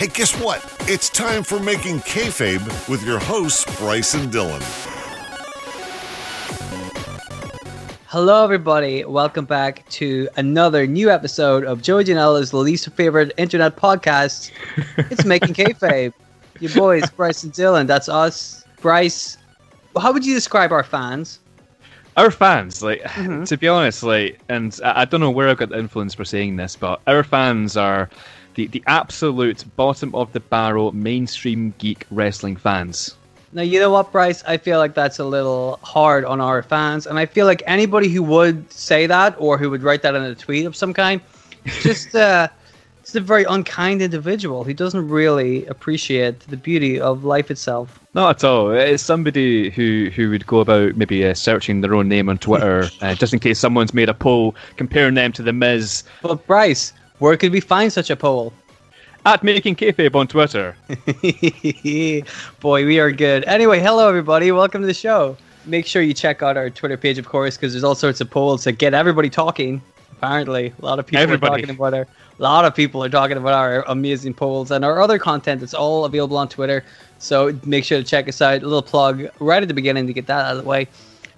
Hey, guess what? It's time for Making Kayfabe with your hosts, Bryce and Dylan. Hello, everybody. Welcome back to another new episode of Joey Janela's least favorite internet podcast. It's Making Kayfabe. Your boys, Bryce and Dylan. That's us. Bryce, how would you describe our fans? Our fans, like, mm-hmm. to be honest, like, and I, I don't know where I got the influence for saying this, but our fans are the, the absolute bottom of the barrel mainstream geek wrestling fans. Now, you know what, Bryce? I feel like that's a little hard on our fans. And I feel like anybody who would say that or who would write that in a tweet of some kind, just, uh, it's a very unkind individual who doesn't really appreciate the beauty of life itself. Not at all. It's somebody who, who would go about maybe uh, searching their own name on Twitter, uh, just in case someone's made a poll comparing them to The Miz. But, Bryce, where could we find such a poll? At Making Kayfabe on Twitter. Boy, we are good. Anyway, hello everybody. Welcome to the show. Make sure you check out our Twitter page, of course, because there's all sorts of polls to get everybody talking. Apparently, a lot of people Everybody. are talking about our. A lot of people are talking about our amazing polls and our other content. It's all available on Twitter. So make sure to check us out. A little plug right at the beginning to get that out of the way.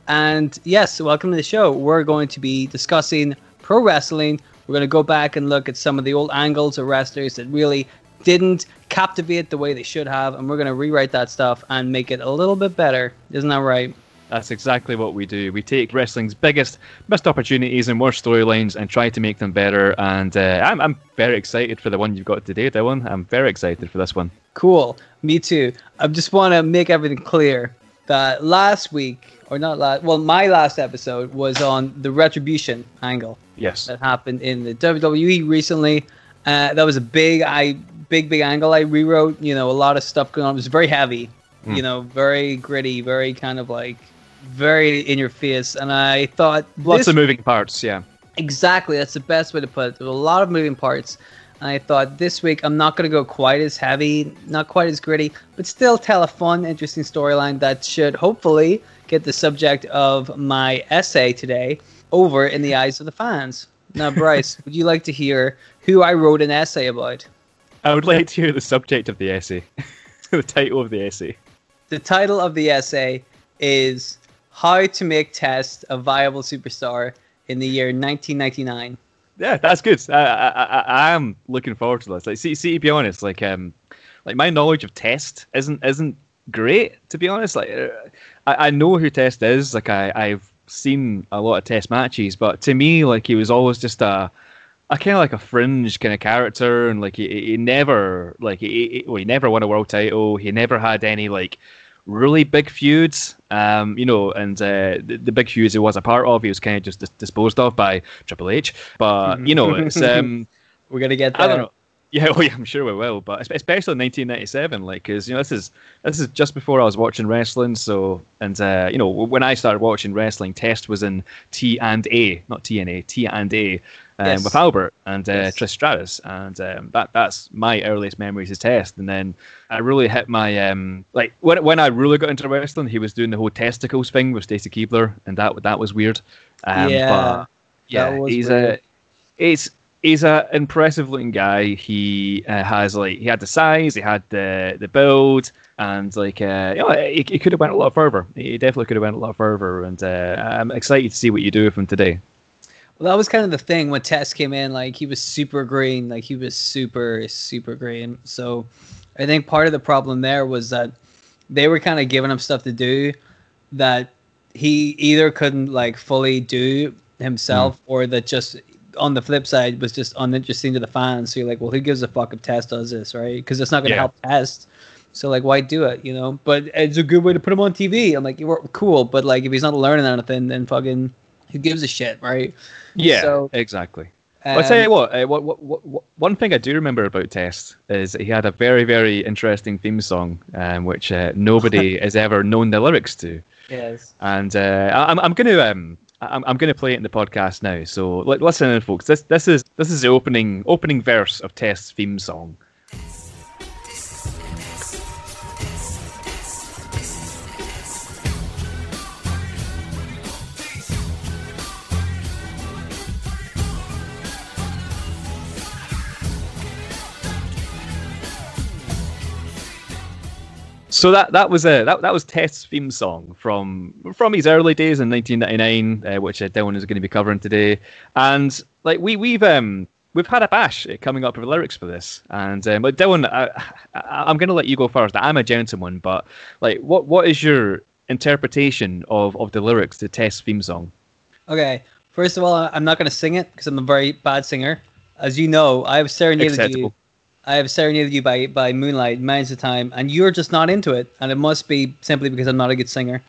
And yes, welcome to the show. We're going to be discussing pro wrestling. We're going to go back and look at some of the old angles of wrestlers that really didn't captivate the way they should have, and we're going to rewrite that stuff and make it a little bit better. Isn't that right? That's exactly what we do. We take wrestling's biggest missed opportunities and worst storylines and try to make them better. And uh, I'm, I'm very excited for the one you've got today, Dylan. I'm very excited for this one. Cool. Me too. I just want to make everything clear that last week, or not last, well, my last episode was on the retribution angle Yes. that happened in the WWE recently. Uh, that was a big, I big, big angle. I rewrote. You know, a lot of stuff going on. It was very heavy. Mm. You know, very gritty, very kind of like very in your face. And I thought Lots of moving parts, yeah. Exactly, that's the best way to put it. There were a lot of moving parts. And I thought this week I'm not going to go quite as heavy, not quite as gritty, but still tell a fun, interesting storyline that should hopefully get the subject of my essay today over in the eyes of the fans. Now, Bryce, would you like to hear who I wrote an essay about? I would like to hear the subject of the essay, the title of the essay. The title of the essay is How to Make Test a Viable Superstar in the Year 1999. Yeah, that's good. I, I, I, I am looking forward to this. Like, see, see, to be honest, like, um, like my knowledge of Test isn't isn't great. To be honest, like, uh, I, I know who Test is. Like, I, I've seen a lot of Test matches, but to me, like, he was always just a, a kind of like a fringe kind of character, and like, he, he never, like, he, he, well, he never won a world title. He never had any like really big feuds, um, you know, and uh, the, the big feuds he was a part of, he was kind of just dis- disposed of by Triple H. But you know, it's um, We're to get there. I don't know. Yeah, oh yeah, I'm sure we will. But especially in 1997, like, because you know, this is this is just before I was watching wrestling. So, and uh, you know, when I started watching wrestling, Test was in T and A, not T and A, T and A. Um, Yes. With Albert and uh, Yes. Trish Stratus, and um, that that's my earliest memories of Test. And then I really hit my um, like when when I really got into wrestling, he was doing the whole testicles thing with Stacy Keibler, and that that was weird. Um, Yeah, but, yeah, he's weird. a he's he's an impressive looking guy. He uh, has like he had the size, he had the the build, and like uh, you know, he, he could have went a lot further. He definitely could have went a lot further, and uh, I'm excited to see what you do with him today. Well, that was kind of the thing when Test came in. Like he was super green, like he was super super green. So I think part of the problem there was that they were kind of giving him stuff to do that he either couldn't like fully do himself, or that just on the flip side was just uninteresting to the fans. So you're like, well, who gives a fuck if Test does this, right? Because it's not going to Yeah. help Test. So like, why do it? You know? But it's a good way to put him on TV. I'm like, you're cool, but like, if he's not learning anything, then fucking who gives a shit, right? Yeah, So- exactly. Well, I'll tell Um, you what, uh, what, what, what, what. One thing I do remember about Test is he had a very, very interesting theme song, um, which uh, nobody has ever known the lyrics to. Yes. and uh, I- I'm I'm gonna um I'm, I'm gonna play it in the podcast now. So li- listen in, folks. This this is this is the opening opening verse of Test's theme song. So that that was a that, that was Test's theme song from from his early days in 1999, uh, which uh, Dylan is going to be covering today. And like we we've um we've had a bash coming up with lyrics for this. And um, but Dylan, I, I, I'm going to let you go first. I'm a gentleman, but like what what is your interpretation of of the lyrics to Test's theme song? Okay, first of all, I'm not going to sing it because I'm a very bad singer. As you know, I have serenaded you. I have serenaded you by by moonlight millions of time, and you're just not into it. And it must be simply because I'm not a good singer.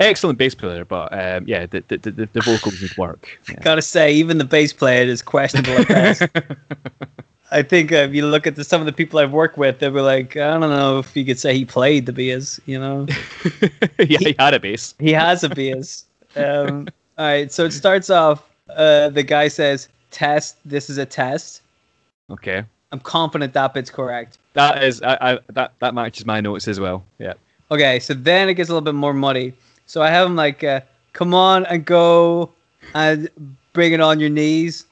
Excellent bass player, but um, yeah, the, the the the vocals need work. Yeah. Gotta say, even the bass player is questionable at best. I think uh, if you look at the, some of the people I've worked with, they were like, I don't know if you could say he played the bass. You know, yeah, he had a bass. he has a bass. Um, all right, so it starts off. Uh, the guy says, "Test. This is a test." Okay, I'm confident that bit's correct. that is I, I that that matches my notes as well. Yeah. Okay, so then it gets a little bit more muddy. So I have him like, uh, come on and go and bring it on your knees.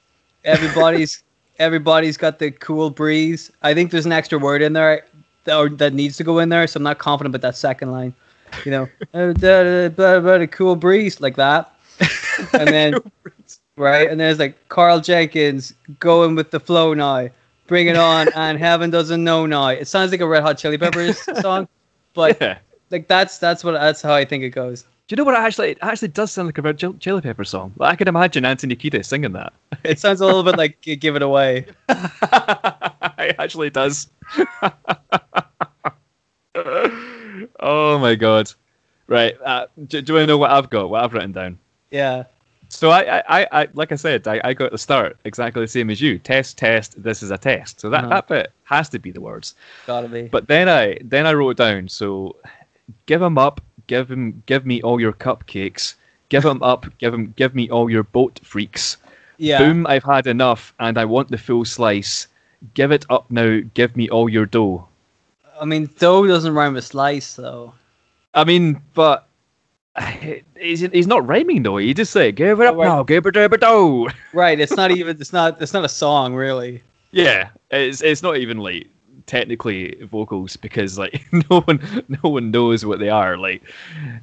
Everybody's everybody's got the cool breeze. I think there's an extra word in there that, or that needs to go in there, so I'm not confident about that second line. You know, da- da- cool breeze like that, and then right, and then it's like Carl Jenkins going with the flow now. Bring it on, and heaven doesn't know now. It sounds like a Red Hot Chili Peppers song, but Yeah. like that's that's what that's how I think it goes. Do you know what? It actually, it actually does sound like a Red Chil- Chili Pepper song. I could imagine Anthony Kiedis singing that. It sounds a little bit like Give It Away. it actually does. oh my god! Right, uh, do, do I know what I've got? What I've written down? Yeah. So I, I, I, like I said, I, I got the start exactly the same as you. Test, test. This is a test. So that, Uh-huh. that bit has to be the words. Gotta be. But then I then I wrote it down. So give him up. Give him. Give me all your cupcakes. Give him up. Give him. Give me all your boat freaks. yeah. Boom! I've had enough, and I want the full slice. Give it up now. Give me all your dough. I mean, dough doesn't rhyme with slice, though. I mean, but he's, he's not rhyming though. He just say, "Give it up Oh, right. now. Give it up dough." Right. It's not even. It's not. It's not a song, really. Yeah, it's it's not even like technically vocals because like no one no one knows what they are. Like,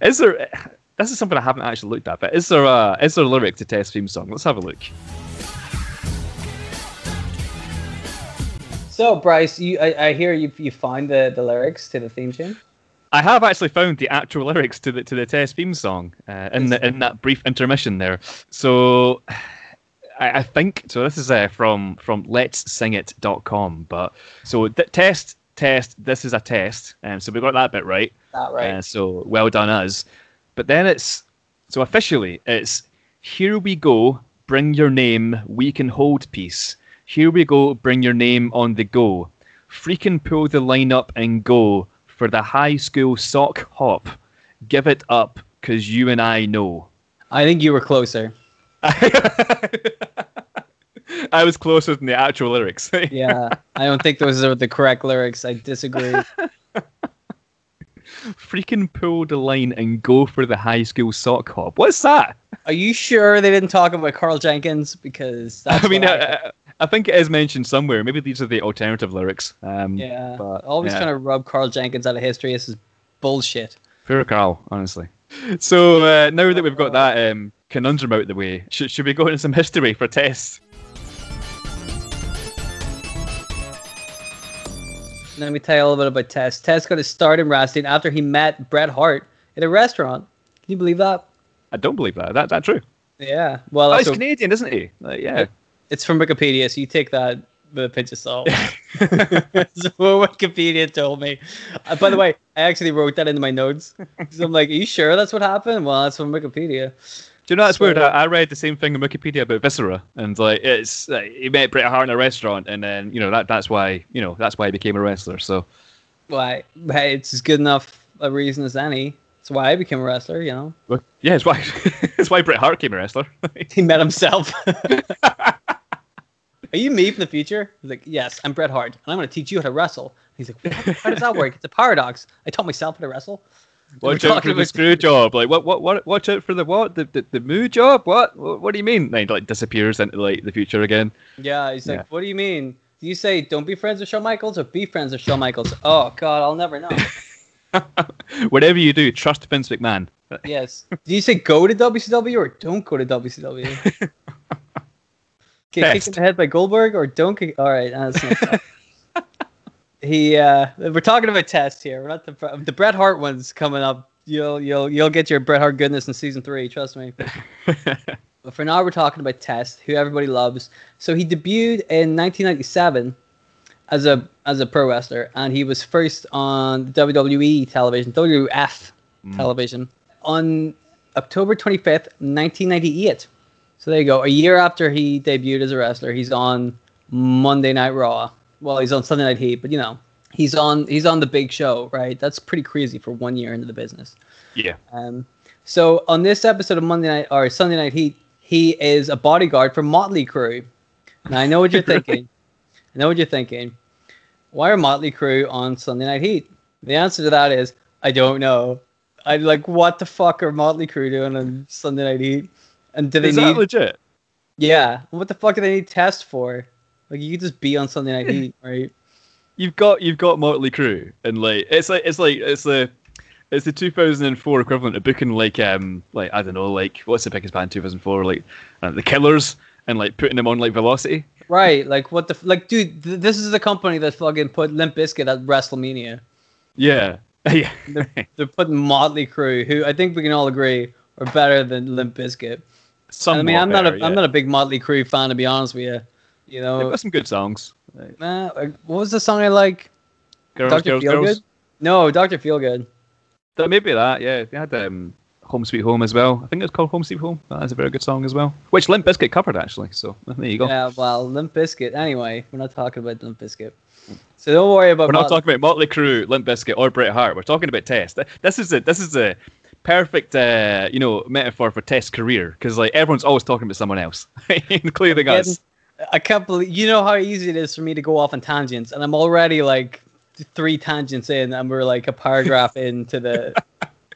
is there? This is something I haven't actually looked at. But is there a is there a lyric to Test theme song? Let's have a look. So, Bryce, you, I, I hear you. You find the the lyrics to the theme tune. I have actually found the actual lyrics to the to the Test theme song uh, in the, in that brief intermission there. So. I, I think so. This is uh, from from Let's Sing It.com. But so th- test test. This is a test, and so we got that bit right. That right. Uh, so well done us. But then it's so officially it's here we go, bring your name, we can hold peace. Here we go, bring your name on the go. Freaking pull the line up and go for the high school sock hop. Give it up, cause you and I know. I think you were closer. I was closer than the actual lyrics. Yeah. I don't think those are the correct lyrics. I disagree. Freaking pull the line and go for the high school sock hop. What's that? Are you sure they didn't talk about Carl Jenkins? Because that's I mean, I, I, uh, I think it is mentioned somewhere. Maybe these are the alternative lyrics. Um, yeah. but, Always yeah. trying to rub Carl Jenkins out of history. This is bullshit. Poor Carl, honestly. So uh, now that we've got that um, conundrum out of the way, should, should we go into some history for Test? Let me tell you a little bit about Test. Test got his start in wrestling after he met Bret Hart at a restaurant. Can you believe that? I don't believe that. That that's true. Yeah. Well, Oh, he's Canadian, isn't he? Like, yeah. It's from Wikipedia, so you take that with a pinch of salt. That's what Wikipedia told me. Uh, by the way, I actually wrote that into my notes. So I'm like, are you sure that's what happened? Well, that's from Wikipedia. Do you know that's So- weird? I, I read the same thing on Wikipedia about Viscera, and like it's like, he met Bret Hart in a restaurant, and then you know that that's why you know that's why he became a wrestler. So Why? Hey, it's as good enough a reason as any. That's why I became a wrestler, you know. well, yeah, it's why it's why Bret Hart became a wrestler. He met himself. Are you me from the future? He's like, yes, I'm Bret Hart, and I'm going to teach you how to wrestle. He's like, what? how does that work? It's a paradox. I taught myself how to wrestle. Watch out talking for the about- screw job. Like what? What? What? Watch out for the what? The the, the moo job? What? what? What do you mean? Then he, like disappears into like the future again. Yeah, he's like, Yeah. what do you mean? Do you say don't be friends with Shawn Michaels or be friends with Shawn Michaels? Oh God, I'll never know. Whatever you do, trust Vince McMahon. Yes. Do you say go to WCW or don't go to WCW? Get kicked in the head by Goldberg or don't kick. All right, that's not he. Uh, we're talking about test here. We're not the the Bret Hart one's coming up. You'll you'll you'll get your Bret Hart goodness in season three. Trust me. But for now, we're talking about Test, who everybody loves. So he debuted in 1997 as a as a pro wrestler, and he was first on WWE television, WWF television, on October 25th, 1998. So there you go. A year after he debuted as a wrestler, he's on Monday Night Raw. Well, he's on Sunday Night Heat, but you know, he's on he's on the big show, right? That's pretty crazy for one year into the business. yeah. Um, so on this episode of Monday Night or Sunday Night Heat, he is a bodyguard for Motley Crue. Now I know what you're thinking. I know what you're thinking. Why are Motley Crue on Sunday Night Heat? The answer to that is I don't know. I like what the fuck are Motley Crue doing on Sunday Night Heat? And do they Is need? that legit? yeah. What the fuck do they need test for? Like you could just be on Sunday Night Heat, right? You've got you've got Motley Crue, and like it's like it's like it's the it's the 2004 equivalent of booking like um like I don't know like what's the biggest band 2004 like uh, the Killers and like putting them on like Velocity. Right. Like what the like, dude? Th- this is the company that fucking put Limp Bizkit at WrestleMania. Yeah, yeah. They're, they're putting Motley Crue, who I think we can all agree are better than Limp Bizkit. Somewhat I mean, I'm not better, a am yeah. not a big Motley Crue fan to be honest with you. You They've know, got some good songs. uh, what was the song I like? Girls, Doctor girls, Feelgood. girls. No, Doctor Feelgood. That maybe that. Yeah, they had um, Home Sweet Home as well. I think it's called Home Sweet Home. That is a very good song as well, which Limp Bizkit covered actually. So there you go. Yeah, well, Limp Bizkit. Anyway, we're not talking about Limp Bizkit. So don't worry about. We're not Mot- talking about Motley Crue, Limp Bizkit, or Bret Hart. We're talking about Test. This is a this is a perfect uh, you know metaphor for Test's career because like everyone's always talking about someone else, including us. I can't believe you know how easy it is for me to go off on tangents, and I'm already like three tangents in, and we're like a paragraph into the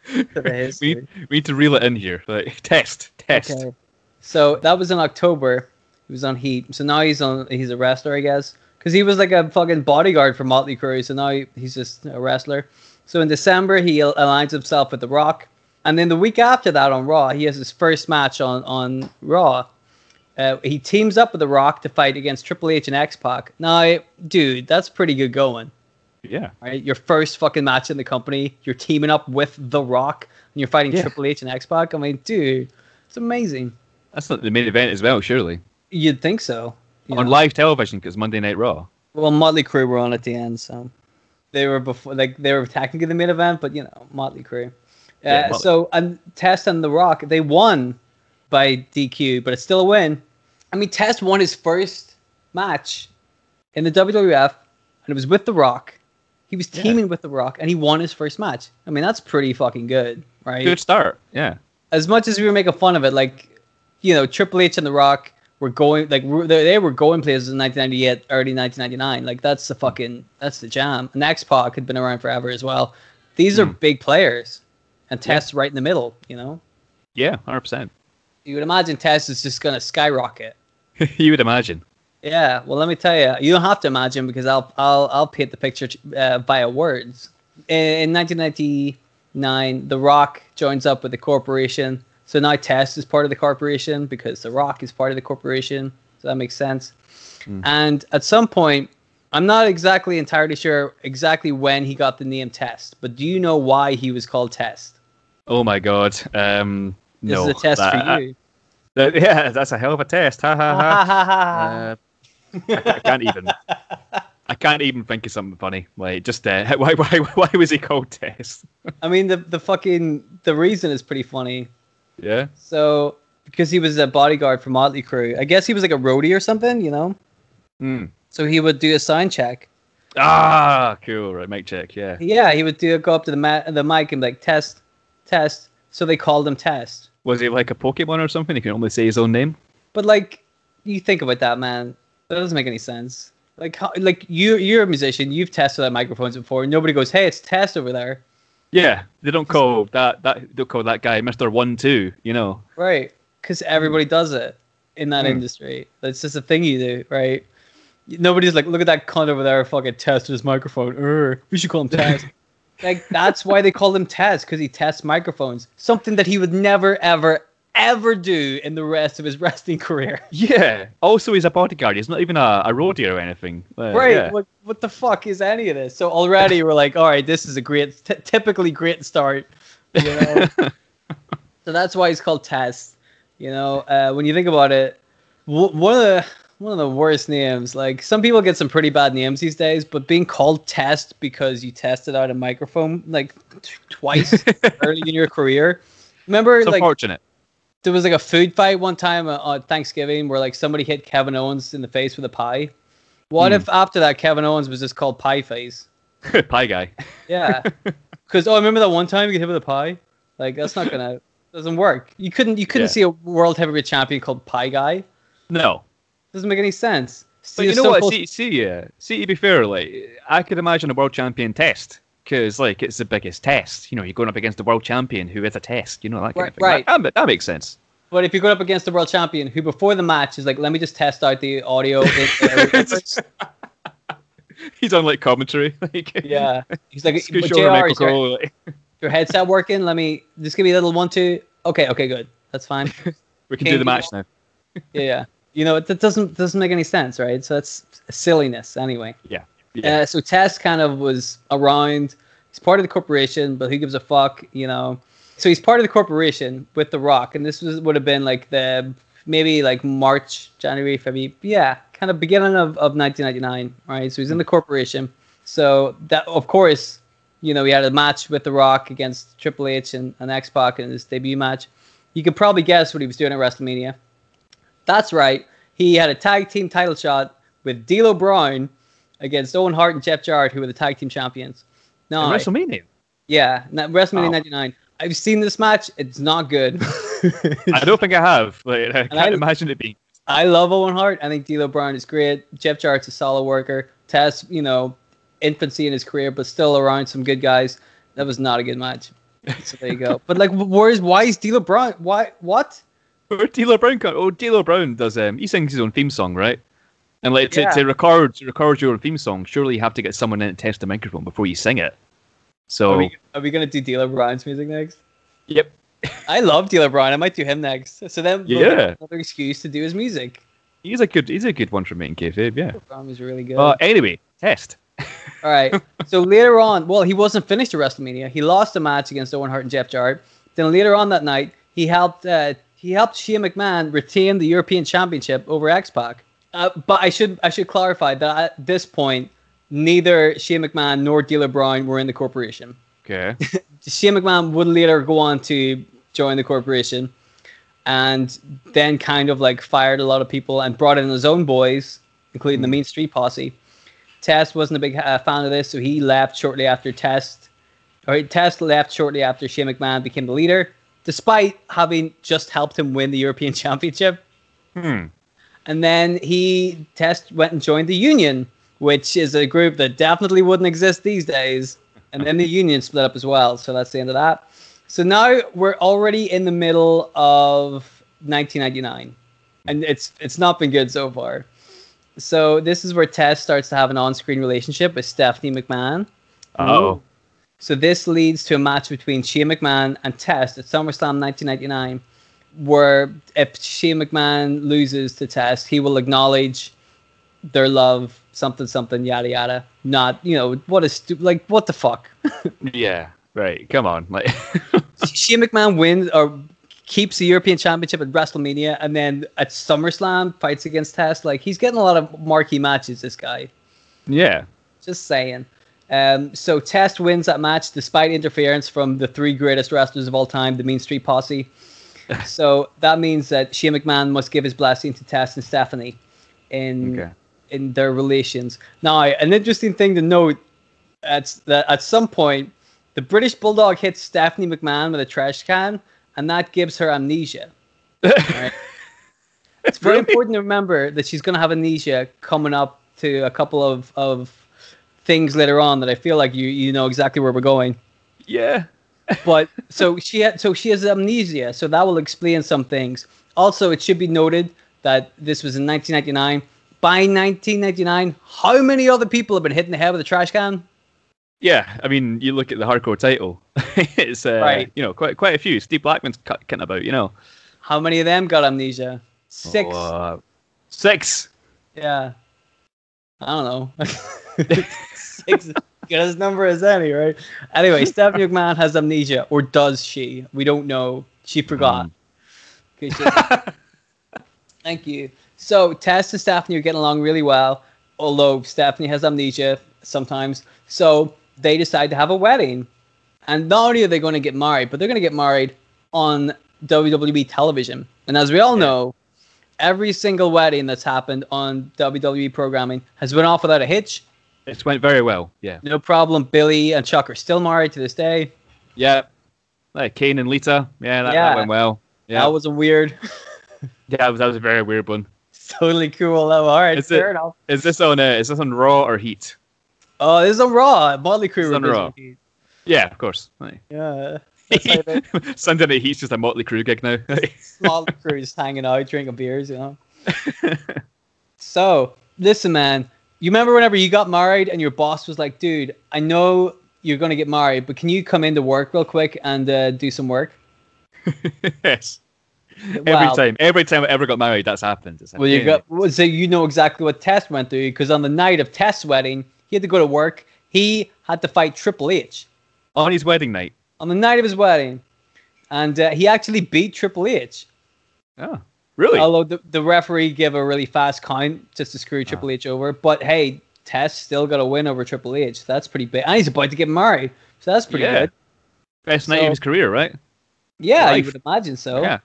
to the We history. need, we need to reel it in here. Like, test, test. Okay. So that was in October. He was on Heat. So now he's on. He's a wrestler, I guess, because he was like a fucking bodyguard for Motley Crue. So now he, he's just a wrestler. So in December he aligns himself with The Rock, and then the week after that on Raw he has his first match on on Raw. Uh, he teams up with The Rock to fight against Triple H and X Pac. Now, dude, that's pretty good going Yeah, right? Your first fucking match in the company, you're teaming up with The Rock, and you're fighting Yeah. Triple H and X Pac. I mean, dude, it's amazing. that's not the main event as well, surely. You'd think so. On know? live television because Monday Night Raw. Well, Motley Crue were on at the end, so they were before, like they were technically the main event, but you know, Motley Crue. Yeah, Motley- so and Test and The Rock, they won by DQ, but it's still a win. I mean, Test won his first match in the WWF, and it was with The Rock. He was Yeah. teaming with The Rock, and he won his first match. I mean, that's pretty fucking good, right? Good start. Yeah. as much as we were making fun of it, like you know, Triple H and The Rock were going like they, were going places in 1998, early 1999. Like that's the fucking that's the jam. And X Pac had been around forever as well. These are Mm. big players, and Test right in the middle. You know, Yeah, hundred percent. you would imagine Test is just gonna skyrocket. You would imagine. Yeah, well, let me tell you, you don't have to imagine because I'll I'll I'll paint the picture uh, via words. In, in 1999, The Rock joins up with the corporation. So now Test is part of the corporation because The Rock is part of the corporation. So that makes sense. And at some point, I'm not exactly entirely sure exactly when he got the name Test, but do you know why he was called Test? Oh my god. Um, This no. is a test that- for you. that- yeah, that's a hell of a test. Ha ha ha. Uh, I, I can't even. I can't even think of something funny. Like, just uh, why, why, why was he called Test? I mean, the the fucking the reason is pretty funny. Yeah. So because he was a bodyguard for Motley Crue, I guess he was like a roadie or something, you know. Hmm. So he would do a sign check. Ah, cool. Right, mic check. Yeah. Yeah, he would do go up to the ma- the mic and be like test, test. So they called him Test. Was he like a Pokemon or something? He can only say his own name. But like, you think about that, man. That doesn't make any sense. Like, how, like you you're a musician. You've tested out microphones before. Nobody goes, "Hey, it's Test over there." Yeah, they don't call that that don't call that guy Mister One Two. You know. Right. Because everybody does it in that Hmm. industry. That's just a thing you do, right? Nobody's like, look at that cunt over there fucking testing his microphone. Urgh, we should call him Test. Like that's why they call him Test because he tests microphones. Something that he would never, ever, ever do in the rest of his wrestling career. Yeah. Also, he's a bodyguard. He's not even a, a roadie or anything. Uh, right? yeah. What, what the fuck is any of this? So already we're like, all right, this is a great, t- typically great start. You know. so that's why he's called Test. You know, uh, when you think about it, w- one of the one of the worst names. Like some people get some pretty bad names these days, but being called Test because you tested out a microphone like t- twice early in your career. Remember, It's like unfortunate. there was like a food fight one time uh, on Thanksgiving where like somebody hit Kevin Owens in the face with a pie. What Hmm. if after that Kevin Owens was just called Pie Face? Pie guy. Yeah, because oh, I remember that one time you get hit with a pie? Like that's not gonna doesn't work. You couldn't you couldn't Yeah. see a world heavyweight champion called Pie Guy. No. Doesn't make any sense. But See, you know so what? close- See, see, yeah. See, to be fair, like I could imagine a world champion test because, like, it's the biggest test. You know, you're going up against the world champion who is a test. You know that kind Right, of thing. right. That, that, that makes sense. But if you go up against the world champion, who before the match is like, let me just test out the audio. In He's on like commentary. Like, yeah, he's like, "But JR, is your, like, your headset working? Let me just give me a little one two. Okay, okay, good. That's fine. we can King do the match now. yeah, yeah. You know, that doesn't doesn't make any sense, right? So that's silliness anyway. Yeah. Yeah. Uh, so Test kind of was around. He's part of the corporation, but who gives a fuck, you know? So he's part of the corporation with The Rock, and this was would have been like the maybe like March, January, February, yeah, kind of beginning of, of 1999, right? So he's in the corporation. So that, of course, you know, he had a match with The Rock against Triple H and, and X Pac in his debut match. You could probably guess what he was doing at WrestleMania. That's right. He had a tag team title shot with D'Lo Brown against Owen Hart and Jeff Jarrett, who were the tag team champions. No, WrestleMania. yeah, WrestleMania Wow. '99. I've seen this match. It's not good. I don't think I have. Like, I can't I- imagine it being. I love Owen Hart. I think D'Lo Brown is great. Jeff Jarrett's a solid worker. Test, you know, infancy in his career, but still around some good guys. That was not a good match. So there you go. But like, where's why is D'Lo Brown? Why what? Where D'Lo Brown come? Oh, D'Lo Brown does. Um, he sings his own theme song, right? And like to, Yeah. to record to record your own theme song, surely you have to get someone in and test the microphone before you sing it. So Are we, are we gonna do D'Lo Brown's music next? yep, I love D'Lo Brown. I might do him next. So then, Yeah. another excuse to do his music. he's a good he's a good one for making kayfabe. Yeah. Brown was really good. Uh, anyway, test. All right. So later on, well, he wasn't finished at WrestleMania. He lost a match against Owen Hart and Jeff Jarrett. Then later on that night, he helped uh, he helped Shane McMahon retain the European Championship over X Pac. Uh, but I should I should clarify that at this point, neither Shane McMahon nor D'Lo Brown were in the corporation. Okay. Shane McMahon would later go on to join the corporation, and then kind of like fired a lot of people and brought in his own boys, including the Mean Street Posse. Test wasn't a big uh, fan of this, so he left shortly after Test. Or Test left shortly after Shane McMahon became the leader, despite having just helped him win the European Championship. hmm. And then he Test went and joined the Union, which is a group that definitely wouldn't exist these days. And then the Union split up as well. So that's the end of that. So now we're already in the middle of 1999, and it's it's not been good so far. So this is where Test starts to have an on-screen relationship with Stephanie McMahon. Oh. So this leads to a match between Shane McMahon and Test at SummerSlam 1999, where if Shane McMahon loses to Test, he will acknowledge their love, something, something, yada yada. Not, you know, what is stu- like what the fuck? Yeah. Right. Come on. Like. Shane McMahon wins or keeps the European Championship at WrestleMania, and then at SummerSlam fights against Test. Like he's getting a lot of marquee matches. This guy. yeah. Just saying. Um, so Test wins that match despite interference from the three greatest wrestlers of all time, the Mean Street Posse. so that means that Shane McMahon must give his blessing to Test and Stephanie in Okay. in their relations. Now, an interesting thing to note at that at some point, the British Bulldog hits Stephanie McMahon with a trash can, and that gives her amnesia. Right? It's very Really? important to remember that she's going to have amnesia coming up to a couple of, of things later on that I feel like you you know exactly where we're going. Yeah. But so she had, so she has amnesia, so that will explain some things. Also, it should be noted that this was in 1999. By 1999, how many other people have been hit in the head with a trash can? Yeah, I mean, you look at the hardcore title. it's uh, Right. you know quite quite a few. Steve Blackman's cut, cutting about, you know. How many of them got amnesia? Six. Oh, uh, six. Yeah. I don't know. Six. Good as number as any, right? Anyway, Stephanie McMahon has amnesia, or does she? We don't know. She forgot. Hmm. Okay, so- Thank you. So Test and Stephanie are getting along really well, although Stephanie has amnesia sometimes. So they decide to have a wedding. And not only are they going to get married, but they're going to get married on WWE television. And as we all Yeah. know, every single wedding that's happened on WWE programming has been off without a hitch. It's went very well. Yeah. No problem. Billy and Chuck are still married to this day. Yeah. Like Kane and Lita. Yeah, that, Yeah. that went well. Yeah. That was a weird, yeah, that was, that was a very weird one. totally cool. though. All right, Is fair it- enough. Is this on uh, is this on Raw or Heat? Oh, this is on Raw. Motley Crue. Is on. Raw. Yeah, of course. Right. Yeah. Sunday Night Heat's just a Motley Crue gig now. small crews hanging out, drinking beers, you know. so, listen, man. You remember whenever you got married and your boss was like, "Dude, I know you're gonna get married, but can you come into work real quick and uh, do some work?" yes. Every Wow. time, every time I ever got married, that's happened. Like, Well, you yeah. got so you know exactly what Test went through because on the night of Test's wedding, he had to go to work. He had to fight Triple H on his wedding night. on the night of his wedding, and uh, he actually beat Triple H. Oh, really? Although the, the referee gave a really fast count just to screw ah. Triple H over. But hey, Test still got a win over Triple H. That's pretty big. And he's about to get married. So that's pretty Yeah. good. Best night so- of his career, right? Yeah, Life. you would imagine so. Yeah.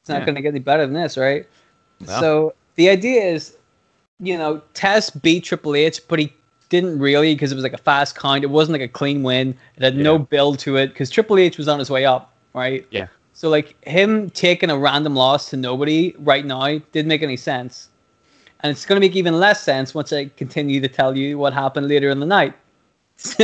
It's not Yeah. going to get any better than this, right? No. So the idea is, you know, Test beat Triple H, but he didn't really because it was like a fast count. It wasn't like a clean win. It had no build to it because Triple H was on his way up, right? Yeah. So like him taking a random loss to nobody right now didn't make any sense. And it's going to make even less sense once I continue to tell you what happened later in the night.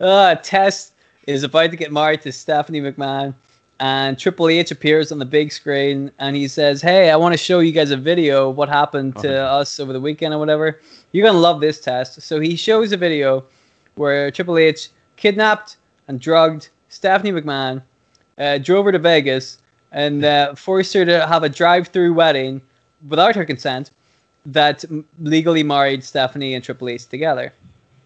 uh, Test is about to get married to Stephanie McMahon, and Triple H appears on the big screen and he says, Hey, I want to show you guys a video of what happened to us over the weekend or whatever. You're going to love this test. So he shows a video where Triple H kidnapped and drugged Stephanie McMahon, uh, drove her to Vegas, and uh, forced her to have a drive through wedding without her consent that m- legally married Stephanie and Triple H together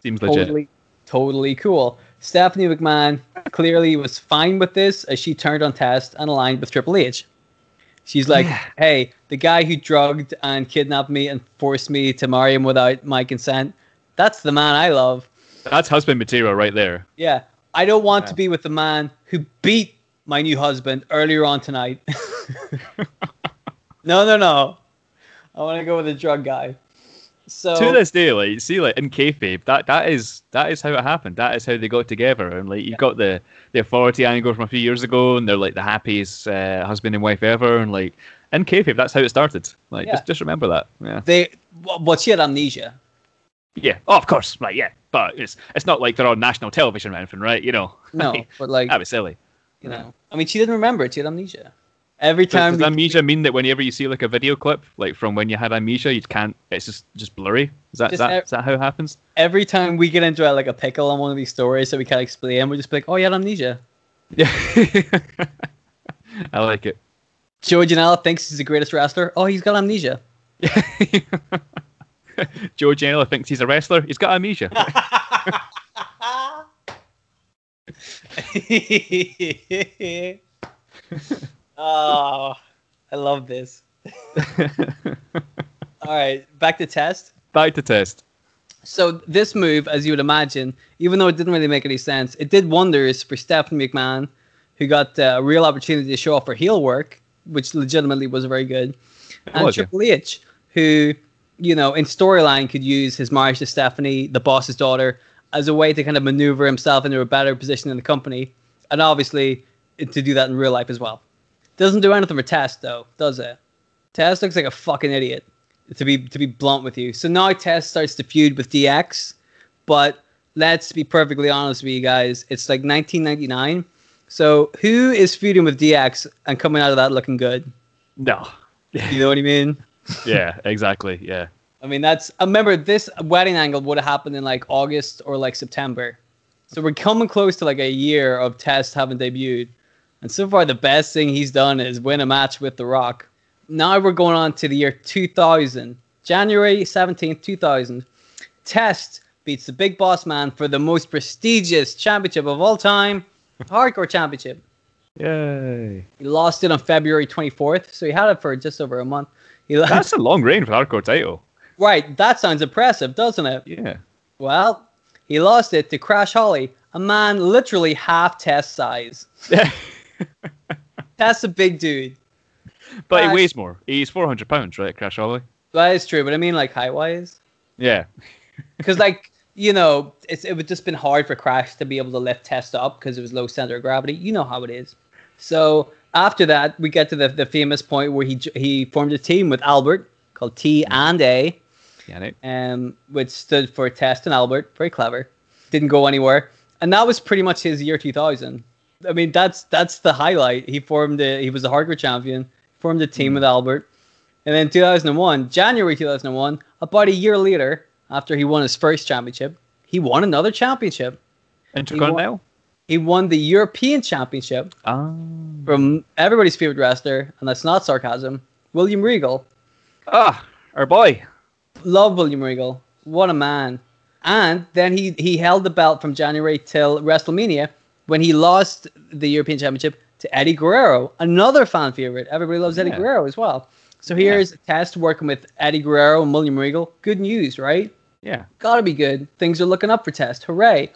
Seems legit. totally, totally cool. Stephanie McMahon clearly was fine with this as she turned on test and aligned with Triple H. She's like, Yeah. hey, the guy who drugged and kidnapped me and forced me to marry him without my consent, that's the man I love. That's husband material right there. Yeah. I don't want to be with the man who beat my new husband earlier on tonight. no, no, no. I want to go with the drug guy. So to this day, like see, like in kayfabe, that that is that is how it happened. That is how they got together, and like you've got the the authority angle from a few years ago, and they're like the happiest uh, husband and wife ever, and like in kayfabe, that's how it started. Like Yeah. just just remember that. Yeah, they, well, she had amnesia. yeah. Oh, of course, right? Yeah, but it's it's not like they're on national television or anything, right? You know, No, but like, that was silly. You know, I mean, she didn't remember. She had amnesia. Every time, does amnesia mean that whenever you see like a video clip, like from when you had amnesia, you can't? It's just just blurry. Is that Just that, ev- is that how it happens? every time we get into like a pickle on one of these stories that we can't explain, we just be like, "Oh, you had amnesia." Yeah, I like it. Joey Janela thinks he's the greatest wrestler. Oh, he's got amnesia. Joe Janela thinks he's a wrestler. He's got amnesia. oh, I love this. All right, back to test. Back to test. So this move, as you would imagine, even though it didn't really make any sense, it did wonders for Stephanie McMahon, who got uh, a real opportunity to show off her heel work, which legitimately was very good, and was. Triple H, who, you know, in storyline could use his marriage to Stephanie, the boss's daughter, as a way to kind of maneuver himself into a better position in the company, and obviously to do that in real life as well. Doesn't do anything for Test though, does it? Test looks like a fucking idiot. To be to be blunt with you. So now Test starts to feud with DX, but let's be perfectly honest with you guys. It's like 1999. So who is feuding with DX and coming out of that looking good? No. You know what I mean? yeah, exactly. Yeah. I mean that's. I remember this wedding angle would have happened in like August or like September. So we're coming close to like a year of Test having debuted. And so far, the best thing he's done is win a match with The Rock. Now we're going on to the year 2000. January 17th, 2000. Test beats the Big Boss Man for the most prestigious championship of all time, Hardcore Championship. Yay! He lost it on February 24th, so he had it for just over a month. He lost, That's a long reign for the hardcore title. Right, that sounds impressive, doesn't it? Yeah. Well, he lost it to Crash Holly, a man literally half Test size. That's a big dude. but he weighs more. He's 400 pounds, right, Crash Holly? That is true, but I mean like height wise. Yeah. Because like you know, it's it would just been hard for Crash to be able to lift Test up because it was low center of gravity. You know how it is. So after that, we get to the, the famous point where he he formed a team with Albert called T and A, Yeah, Nick. um, which stood for Test and Albert. Very clever. Didn't go anywhere, and that was pretty much his year 2000. I mean, that's that's the highlight. He formed a, he was a hardcore champion. Formed a team with Albert, and then 2001, January 2001, about a year later, after he won his first championship, he won another championship. Intercontinental? He won the European Championship Ah. from everybody's favorite wrestler, and that's not sarcasm. William Regal. Ah, our boy. Love William Regal. What a man. And then he, he held the belt from January till WrestleMania when he lost the European Championship to Eddie Guerrero, another fan favorite. Everybody loves Eddie Yeah. Guerrero as well. So here's a Test working with Eddie Guerrero and William Regal. Good news, right? Yeah. Gotta be good. Things are looking up for Test. Hooray.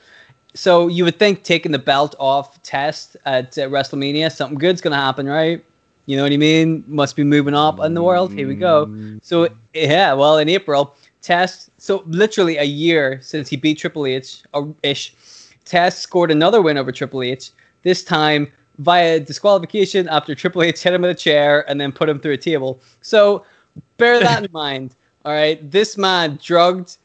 So you would think taking the belt off Test at uh, WrestleMania, something good's gonna happen, right? You know what I mean? Must be moving up in the world. Here we go. Mm. So yeah, well, in April, Test. So literally a year since he beat Triple H, or ish. Test scored another win over Triple H. This time via disqualification after Triple H hit him with a chair and then put him through a table. So bear that in mind. All right, this man drugged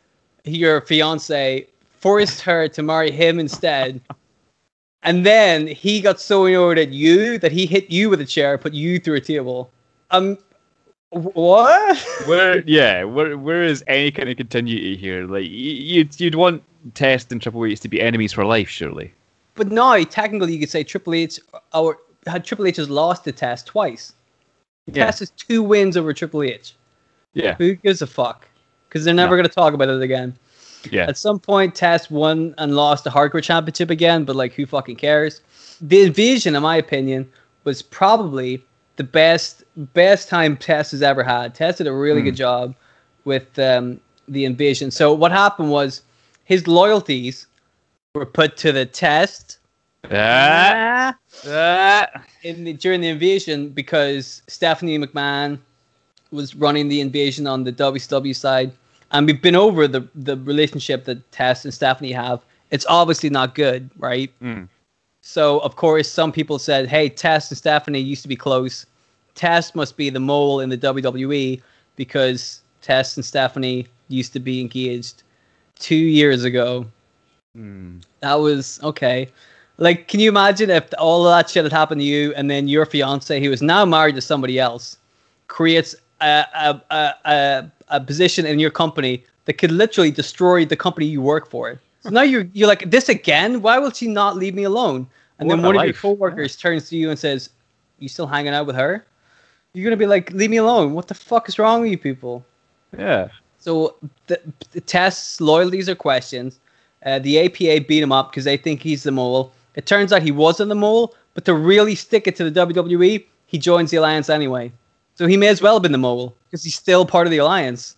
your fiance, forced her to marry him instead. And then he got so annoyed at you that he hit you with a chair, put you through a table. Um, what? Where, yeah, where, where is any kind of continuity here? Like, you'd, you'd want Test and Triple H to be enemies for life, surely. But now, technically, you could say Triple H or had Triple H has lost the test twice. Yeah. Test has two wins over Triple H. Yeah. Who gives a fuck? Because they're never No. going to talk about it again. Yeah. At some point, Test won and lost the Hardcore Championship again, but like, who fucking cares? The Invasion, in my opinion, was probably the best best time Test has ever had. Test did a really Hmm. good job with um, the Invasion. So what happened was his loyalties were put to the test Ah, ah. in the, during the invasion because Stephanie McMahon was running the invasion on the WCW side, and we've been over the the relationship that Test and Stephanie have. It's obviously not good, right? Mm. So of course, some people said, "Hey, Test and Stephanie used to be close. Test must be the mole in the WWE because Test and Stephanie used to be engaged two years ago." Hmm. That was okay. Like, can you imagine if all of that shit had happened to you, and then your fiance, who is now married to somebody else, creates a a, a, a, a position in your company that could literally destroy the company you work for? So now you're you're like this again. Why will she not leave me alone? And then What a one of your life. coworkers turns to you and says, "You still hanging out with her?" You're gonna be like, "Leave me alone. What the fuck is wrong with you people?" Yeah. So the, the tests, loyalties are questions. Uh, the APA beat him up because they think he's the mole. It turns out he wasn't the mole, but to really stick it to the WWE, he joins the alliance anyway. So he may as well have been the mole because he's still part of the alliance.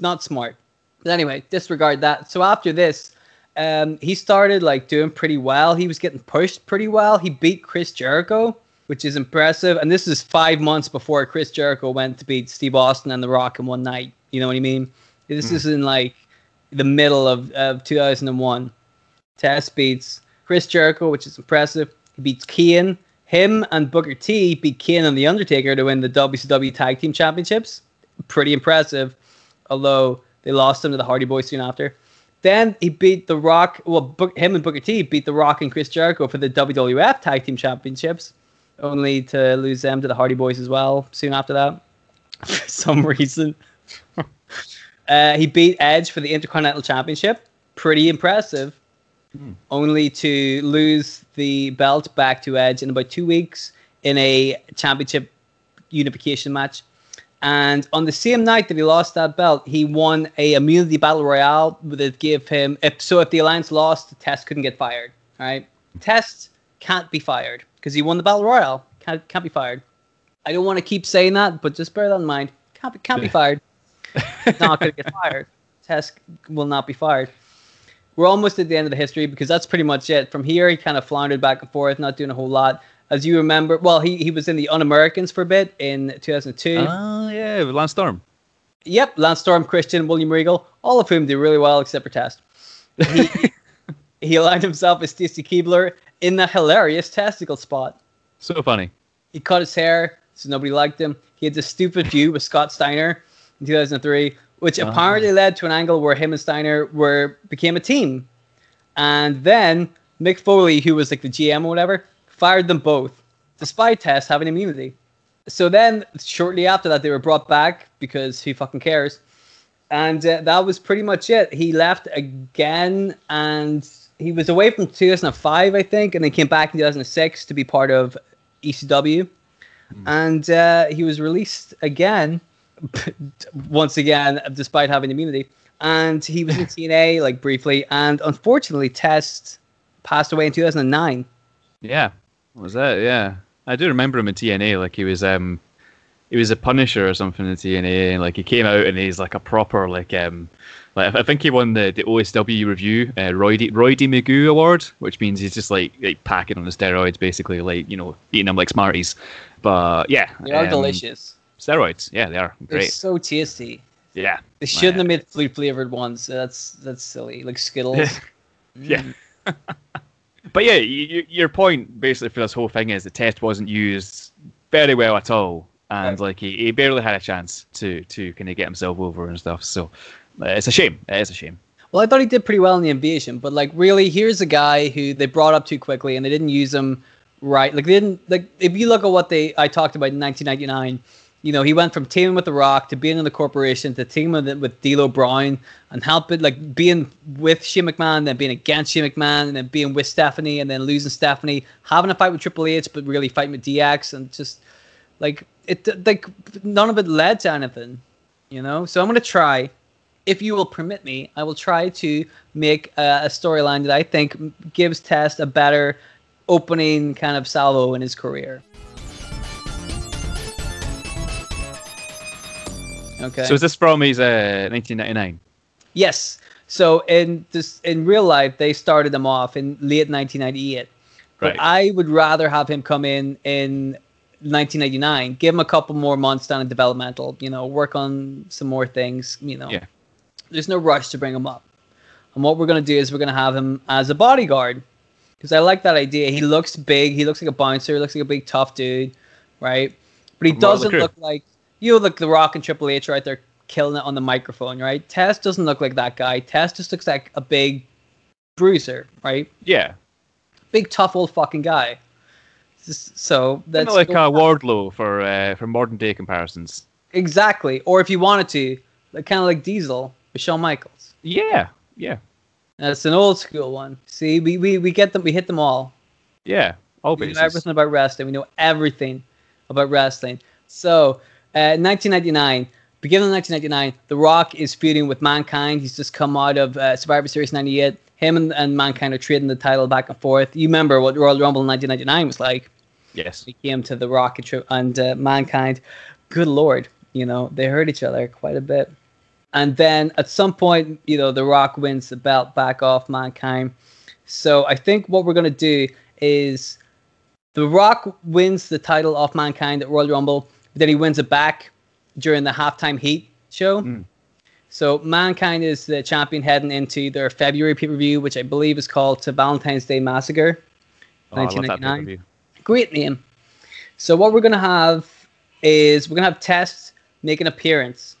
Not smart. But anyway, disregard that. So after this, um, he started like doing pretty well. He was getting pushed pretty well. He beat Chris Jericho, which is impressive. And this is five months before Chris Jericho went to beat Steve Austin and The Rock in one night. You know what I mean? This is in like the middle of, of 2001. Test beats Chris Jericho, which is impressive. He beats Kane. Him and Booker T beat Kane and The Undertaker to win the WCW Tag Team Championships. Pretty impressive, although they lost them to the Hardy Boys soon after. Then he beat The Rock. Well, Book, him and Booker T beat The Rock and Chris Jericho for the WWF Tag Team Championships, only to lose them to the Hardy Boys as well soon after that. For some reason. Uh, he beat Edge for the Intercontinental Championship. Pretty impressive. Hmm. only to lose the belt back to Edge in about two weeks in a championship unification match. And on the same night that he lost that belt, he won a immunity battle royale that gave him. If, so if the alliance lost, Test couldn't get fired. Right? Test can't be fired because he won the battle royale. Can't can't be fired. I don't want to keep saying that, but just bear that in mind. Can't be, can't be fired. not going to get fired. Test will not be fired. We're almost at the end of the history because that's pretty much it. From here, he kind of floundered back and forth, not doing a whole lot. As you remember, well, he, he was in the Un Americans for a bit in 2002. Oh ah, yeah, with Lance Storm. Yep, Lance Storm, Christian, William Regal, all of whom did really well except for Test. He, he aligned himself with Stacy Keibler in the hilarious testicle spot. So funny. He cut his hair, so nobody liked him. He had this stupid feud with Scott Steiner in 2003, which Oh. apparently led to an angle where him and Steiner were became a team. And then Mick Foley, who was like the GM or whatever, fired them both, despite Test having immunity. So then, shortly after that, they were brought back because who fucking cares? And uh, that was pretty much it. He left again, and he was away from 2005, I think, and then came back in 2006 to be part of ECW. And uh, he was released again, once again, despite having immunity. And he was in TNA like briefly, and unfortunately, Test passed away in 2009. Yeah. What was that? Yeah. I do remember him in TNA. Like he was um he was a Punisher or something in TNA, and like he came out and he's like a proper like um like I think he won the, the OSW review uh, Roy D, Roy D Magoo award, which means he's just like like packing on the steroids, basically like you know eating them like Smarties. But yeah, They are um, delicious. Steroids, yeah, they are They're great. so tasty. Yeah, They shouldn't have made flute flavored ones. That's that's silly. Like Skittles. Yeah. But yeah, y- y- your point basically for this whole thing is the test wasn't used very well at all, and like he, he barely had a chance to to kind of get himself over and stuff. So uh, it's a shame. It is a shame. Well, I thought he did pretty well in the invasion, but like really, here's a guy who they brought up too quickly and they didn't use him right. Like they didn't like if you look at what they I talked about in 1999. You know, he went from teaming with The Rock to being in the corporation to teaming with, D'Lo Brown and helping like being with Shane McMahon, then being against Shane McMahon, and then being with Stephanie, and then losing Stephanie, having a fight with Triple H, but really fighting with DX, and just like it like none of it led to anything. You know, so I'm gonna try if you will permit me, I will try to make a, a storyline that I think gives Test a better opening kind of salvo in his career. Okay. So is this from his uh, 1999? yes. So in this in real life, they started him off in late 1998. But Right. I would rather have him come in in 1999, give him a couple more months down in developmental, you know, work on some more things, you know. Yeah. There's no rush to bring him up. And what we're going to do is we're going to have him as a bodyguard because I like that idea. He looks big, he looks like a bouncer, He looks like a big tough dude, right? But he What about the doesn't look like you know, like The Rock and Triple H right there killing it on the microphone, right? Test doesn't look like that guy. Test just looks like a big bruiser, right? Yeah, Big tough old fucking guy. Just- So kind that's of like uh, Wardlow for uh, for modern day comparisons. exactly. Or if you wanted to, like kind of like Diesel with Shawn Michaels. Yeah, yeah, That's an old school one. See, we, we, we get them, we hit them all. yeah. All We know everything about wrestling. We know everything about wrestling. So, uh, 1999, beginning of 1999, The Rock is feuding with Mankind. He's just come out of uh, Survivor Series 98. Him and, and Mankind are trading the title back and forth. You remember what Royal Rumble in 1999 was like? Yes. He came to The Rock and, and uh, Mankind. Good Lord, you know, they hurt each other quite a bit. And then at some point, you know, The Rock wins the belt back off Mankind. So I think what we're going to do is The Rock wins the title off Mankind at Royal Rumble, but then he wins it back during the halftime heat show. Mm. So Mankind is the champion heading into their February pay per view, which I believe is called to Valentine's Day Massacre. Oh, I love that 1999. Great name. So what we're gonna have is we're gonna have Test make an appearance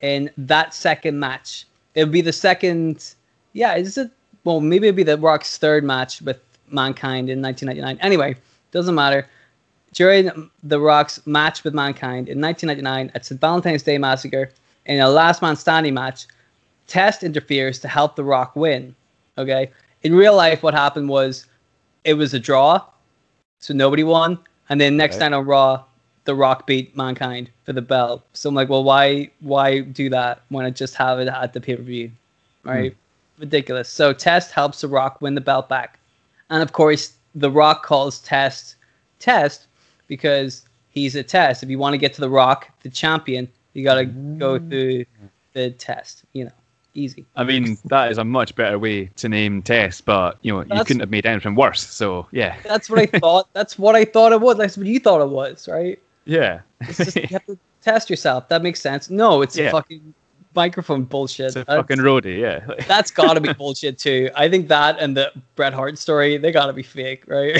in that second match. It'll be the second. Yeah, is it? Well, maybe it'll be the Rock's third match with Mankind in 1999. Anyway, doesn't matter. During the Rock's match with Mankind in 1999 at St. Valentine's Day Massacre, in a last man standing match, Test interferes to help The Rock win. Okay. in real life, what happened was it was a draw, so nobody won. And then next Right. night on Raw, The Rock beat Mankind for the belt. So I'm like, well, why why do that when I just have it at the pay per view, hmm. right? Ridiculous. So Test helps The Rock win the belt back, and of course, The Rock calls Test Test because he's a test. If you want to get to The Rock, the champion, you got to go mm. through the test. You know, easy. I mean, that is a much better way to name Test, but you know, you couldn't have made anything worse. So yeah, That's what I thought. That's what I thought it was. That's what you thought it was, right? yeah, It's just you have to test yourself. That makes sense. No, it's a fucking microphone bullshit. it's a That's- fucking roadie. Yeah, that's got to be bullshit too. I think that and the Bret Hart story, they got to be fake, right?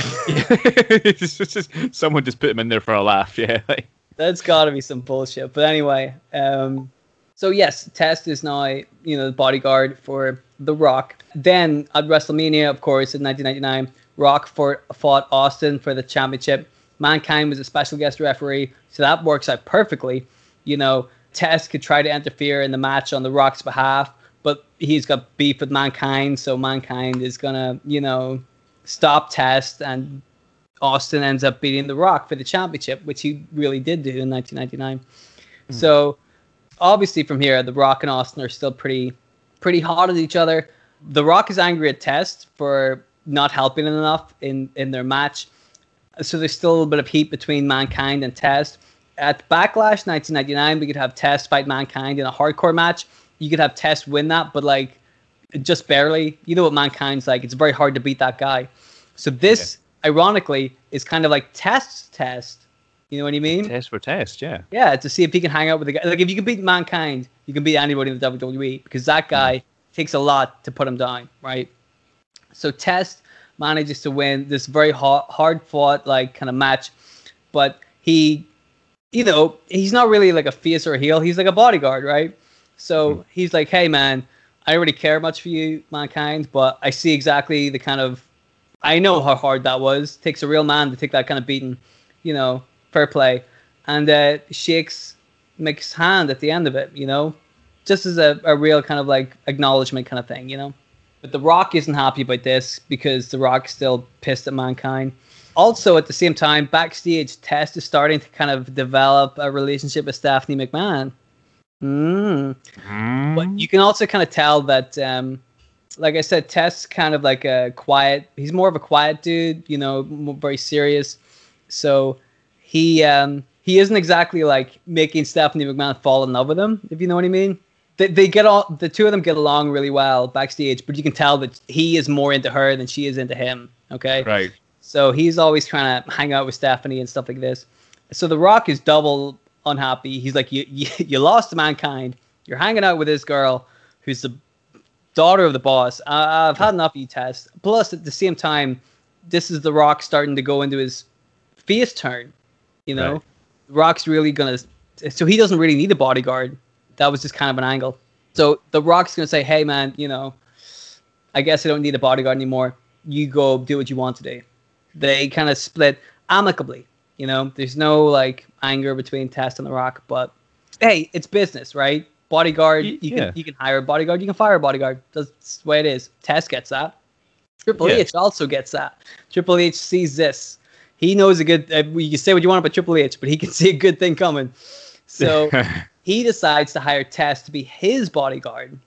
Just- someone just put him in there for a laugh. Yeah, like, that's got to be some bullshit. But anyway, um, so yes, Test is now you know the bodyguard for The Rock. Then at WrestleMania, of course, in 1999, Rock for, fought Austin for the championship. Mankind was a special guest referee, so that works out perfectly. You know, Test could try to interfere in the match on The Rock's behalf, but he's got beef with Mankind, so Mankind is gonna, you know, stop Test, and Austin ends up beating The Rock for the championship, which he really did do in 1999. Hmm. So obviously from here, The Rock and Austin are still pretty pretty hot at each other. The Rock is angry at Test for not helping enough in in their match. So there's still a little bit of heat between Mankind and Test. At Backlash 1999, we could have Test fight Mankind in a hardcore match. You could have Test win that, but like just barely. You know what Mankind's like. It's very hard to beat that guy. So this, ironically, is kind of like Test's test. You know what I mean? Test for Test. Yeah, Yeah, to see if he can hang out with the guy. Like if you can beat Mankind, you can beat anybody in the WWE because that mm-hmm. guy takes a lot to put him down, right? So Test manages to win this very hard, hard fought like kind of match, but he, you know, he's not really like a face or a heel. He's like a bodyguard, right? So he's like, hey man, I don't really care much for you, Mankind, but I see exactly the kind of, I know how hard that was. takes a real man to take that kind of beating, you know, fair play, and uh, shakes Mick's hand at the end of it, you know, just as a, a real kind of like acknowledgement kind of thing, you know. But The Rock isn't happy about this because The Rock's still pissed at mankind. Also, at the same time, backstage, Test is starting to kind of develop a relationship with Stephanie McMahon. Mm. But you can also kind of tell that, um, like I said, Test's kind of like a quiet. He's more of a quiet dude, you know, more, very serious. So he um, he isn't exactly like making Stephanie McMahon fall in love with him, if you know what I mean. They, they get all the two of them get along really well backstage, but you can tell that he is more into her than she is into him. Okay, right. So he's always trying to hang out with Stephanie and stuff like this. So The Rock is double unhappy. He's like, you, you, you lost to mankind. You're hanging out with this girl who's the daughter of the boss. I, I've had enough of you, Test. Plus, at the same time, this is The Rock starting to go into his face turn. You know, Right. The Rock's really gonna. So he doesn't really need a bodyguard. That was just kind of an angle. So The Rock's gonna say, "Hey, man, you know, I guess I don't need a bodyguard anymore. You go do what you want to do." They kind of split amicably. You know, there's no like anger between Test and The Rock, but hey, it's business, right? Bodyguard, you yeah. can you can hire a bodyguard, you can fire a bodyguard. That's the way it is. Test gets that. Triple Yeah. H also gets that. Triple H sees this. He knows a good. Uh, you can say what you want about Triple H, but he can see a good thing coming. So he decides to hire Test to be his bodyguard.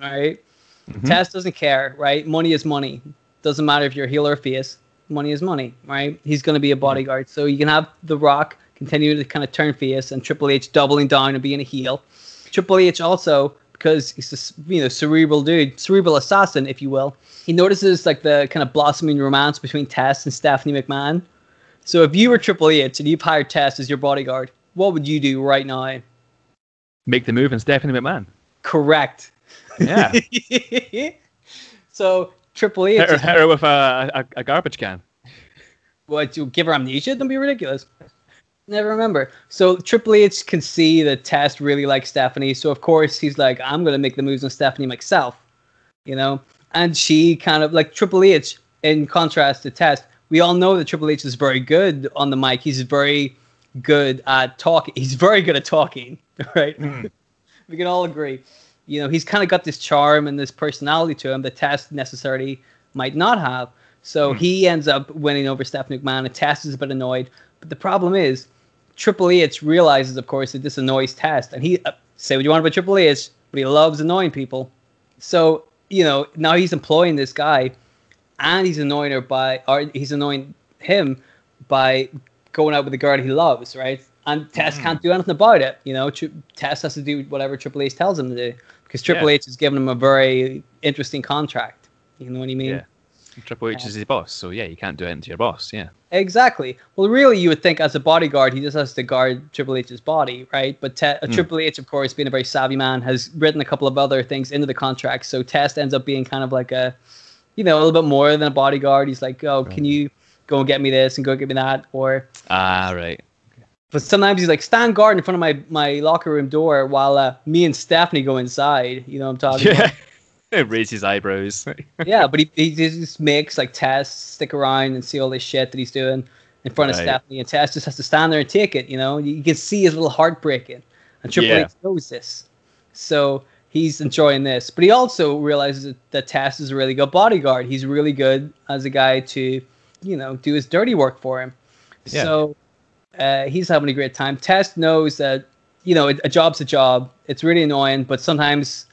Right? Mhm. Test doesn't care, right? Money is money. Doesn't matter if you're a heel or a face. Money is money, right? He's going to be a bodyguard. So you can have The Rock continue to kind of turn face and Triple H doubling down and being a heel. Triple H also, because he's this, you know, cerebral dude, cerebral assassin, if you will, he notices like the kind of blossoming romance between Test and Stephanie McMahon. So if you were Triple H and you've hired Test as your bodyguard, what would you do right now? Make the move and Stephanie McMahon. Correct. Yeah, so Triple H hit her, with a, a, a garbage can. What, you give her amnesia? Don't be ridiculous. Never remember. So Triple H can see that Test really likes Stephanie. So of course he's like, I'm gonna make the moves on Stephanie myself. You know? And she kind of like Triple H, in contrast to Test, we all know that Triple H is very good on the mic. He's very good at talking. He's very good at talking, right? Hmm. we can all agree. You know, he's kind of got this charm and this personality to him that Test necessarily might not have. So Hmm. he ends up winning over Stephanie McMahon, and Test is a bit annoyed. But the problem is, Triple H realizes, of course, that this annoys Test, and he uh, say what you want about Triple H, but he loves annoying people. So you know now he's employing this guy, and he's annoying her by, or he's annoying him by going out with the girl he loves, right? And Test can't do anything about it. You know, Tri- Test has to do whatever Triple H tells him to do because Triple Yeah. H has given him a very interesting contract. You know what I mean? Yeah. Triple H is his boss, so yeah, you can't do anything to your boss. Yeah. Exactly. Well, really, you would think as a bodyguard, he just has to guard Triple H's body, right? But Te- Hmm. Triple H, of course, being a very savvy man, has written a couple of other things into the contract. So Test ends up being kind of like a, you know, a little bit more than a bodyguard. He's like, oh, can you go and get me this and go get me that? Or, Ah, right. But sometimes he's like, stand guard in front of my, my locker room door while uh, me and Stephanie go inside. You know what I'm talking about? Yeah. Raise his eyebrows. yeah, but he, he just makes like Test stick around and see all this shit that he's doing in front of Stephanie, and Test just has to stand there and take it. You know, you can see his little heart breaking, and Triple Yeah. H knows this, so he's enjoying this. But he also realizes that, that Test is a really good bodyguard. He's really good as a guy to, you know, do his dirty work for him. Yeah. So uh, he's having a great time. Test knows that you know a, job's a job. It's really annoying, but sometimes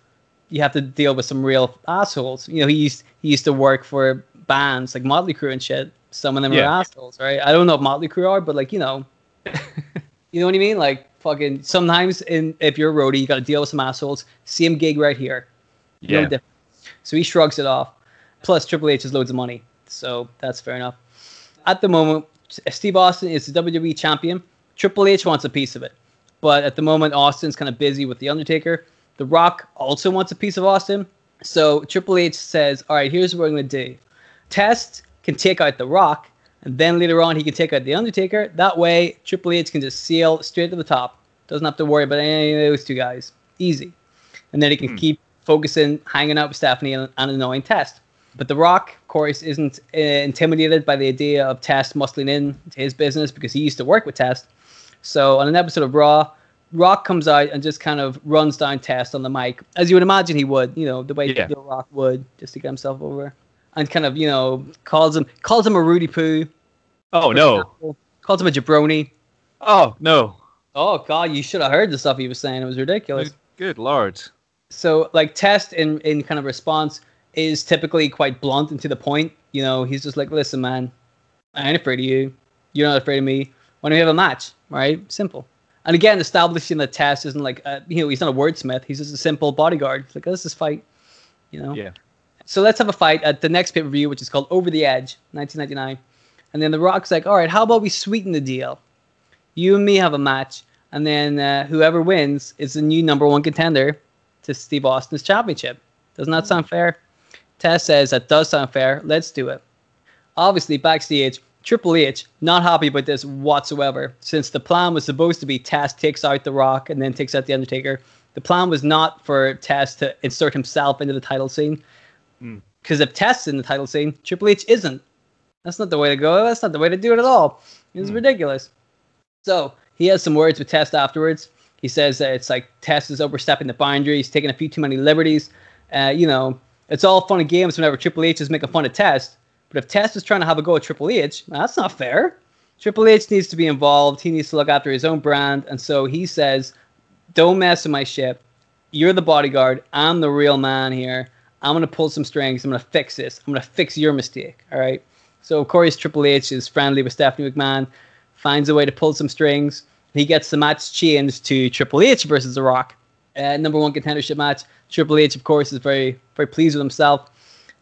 you have to deal with some real assholes. You know, he used he used to work for bands like Motley Crue and shit. Some of them Yeah. are assholes, right? I don't know if Motley Crue are, but like you know, you know what I mean? Like fucking sometimes in if you're a roadie, you got to deal with some assholes. Same gig right here. No Yeah. So he shrugs it off. Plus, Triple H has loads of money, so that's fair enough. At the moment, Steve Austin is the WWE champion. Triple H wants a piece of it, but at the moment, Austin's kind of busy with the Undertaker. The Rock also wants a piece of Austin. So Triple H says, "All right, here's what we're going to do. Test can take out The Rock, and then later on he can take out The Undertaker. That way, Triple H can just sail straight to the top. Doesn't have to worry about any of those two guys. Easy. And then he can hmm. keep focusing, hanging out with Stephanie and, and annoying Test. But The Rock, of course, isn't uh, intimidated by the idea of Test muscling in to his business because he used to work with Test. So on an episode of Raw, Rock comes out and just kind of runs down Test on the mic, as you would imagine he would, you know, the way Yeah. the Rock would, just to get himself over, and kind of, you know, calls him calls him a Roody Poo. Oh no. example. Calls him a jabroni. Oh no. Oh God, you should have heard the stuff he was saying. It was ridiculous. Good lord. So like Test in in kind of response is typically quite blunt and to the point. You know, he's just like, listen, man, I ain't afraid of you. You're not afraid of me. Why don't we have a match? Right? Simple. And again, establishing that Test isn't like, uh, you know, he's not a wordsmith. He's just a simple bodyguard. It's like, let's just fight. You know. Yeah. So let's have a fight at the next pay per view, which is called Over the Edge, 1999. And then The Rock's like, all right, how about we sweeten the deal? You and me have a match, and then uh, whoever wins is the new number one contender to Steve Austin's championship. Doesn't that sound fair? Test says that does sound fair. Let's do it. Obviously, backstage, Triple H not happy about this whatsoever, since the plan was supposed to be Test takes out The Rock and then takes out The Undertaker. The plan was not for Test to insert himself into the title scene. Because if Test in the title scene, Triple H isn't. That's not the way to go. That's not the way to do it at all. It's ridiculous. So he has some words with Test afterwards. He says that it's like Test is overstepping the boundaries, taking a few too many liberties. Uh, you know, it's all fun and games whenever Triple H is making fun of Test. But if Test is trying to have a go at Triple H, that's not fair. Triple H needs to be involved. He needs to look after his own brand. And so he says, don't mess with my ship. You're the bodyguard. I'm the real man here. I'm gonna pull some strings. I'm gonna fix this. I'm gonna fix your mistake. All right. So of course Triple H is friendly with Stephanie McMahon, finds a way to pull some strings. He gets the match changed to Triple H versus The Rock, uh, number one contendership match. Triple H, of course, is very very pleased with himself,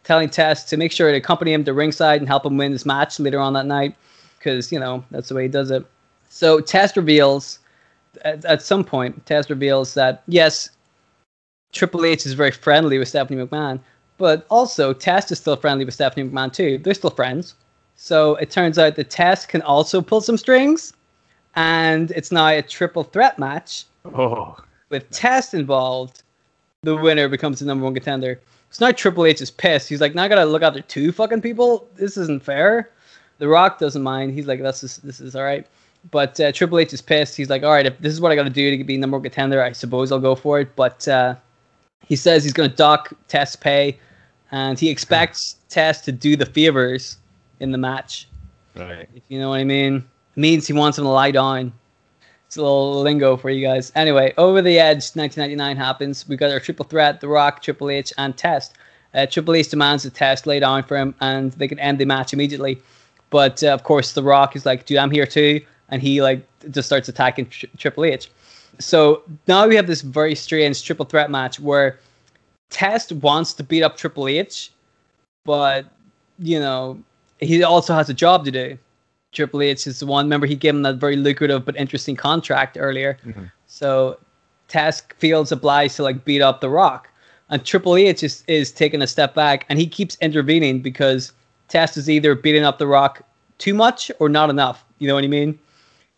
telling Test to make sure to accompany him to ringside and help him win this match later on that night, because you know that's the way he does it. So Test reveals at, at some point, Test reveals that yes, Triple H is very friendly with Stephanie McMahon, but also Test is still friendly with Stephanie McMahon too. They're still friends. So it turns out that Test can also pull some strings, and it's now a triple threat match Oh. With Test involved. The winner becomes the number one contender. So now Triple H is pissed. He's like, now I gotta look after two fucking people. This isn't fair. The Rock doesn't mind. He's like, that's just, this is all right. But uh, Triple H is pissed. He's like, all right, if this is what I got to do to be number one contender, I suppose I'll go for it. But uh, he says he's to dock Test pay and he expects Test to do the favors in the match. Right. If you know what I mean. It means he wants him to lie down. It's a little lingo for you guys. Anyway, Over the Edge 1999 happens. We got our triple threat: The Rock, Triple H, and Test. Uh, Triple H demands the Test lay down for him, and they can end the match immediately. But uh, of course, The Rock is like, "Dude, I'm here too," and he like just starts attacking Tri- Triple H. So now we have this very strange triple threat match where Test wants to beat up Triple H, but you know he also has a job to do. Triple H is the one. Remember, he gave him that very lucrative but interesting contract earlier. Mm-hmm. So Test feels obliged to like beat up The Rock, and Triple H is, is taking a step back, and he keeps intervening because Test is either beating up The Rock too much or not enough. You know what I mean?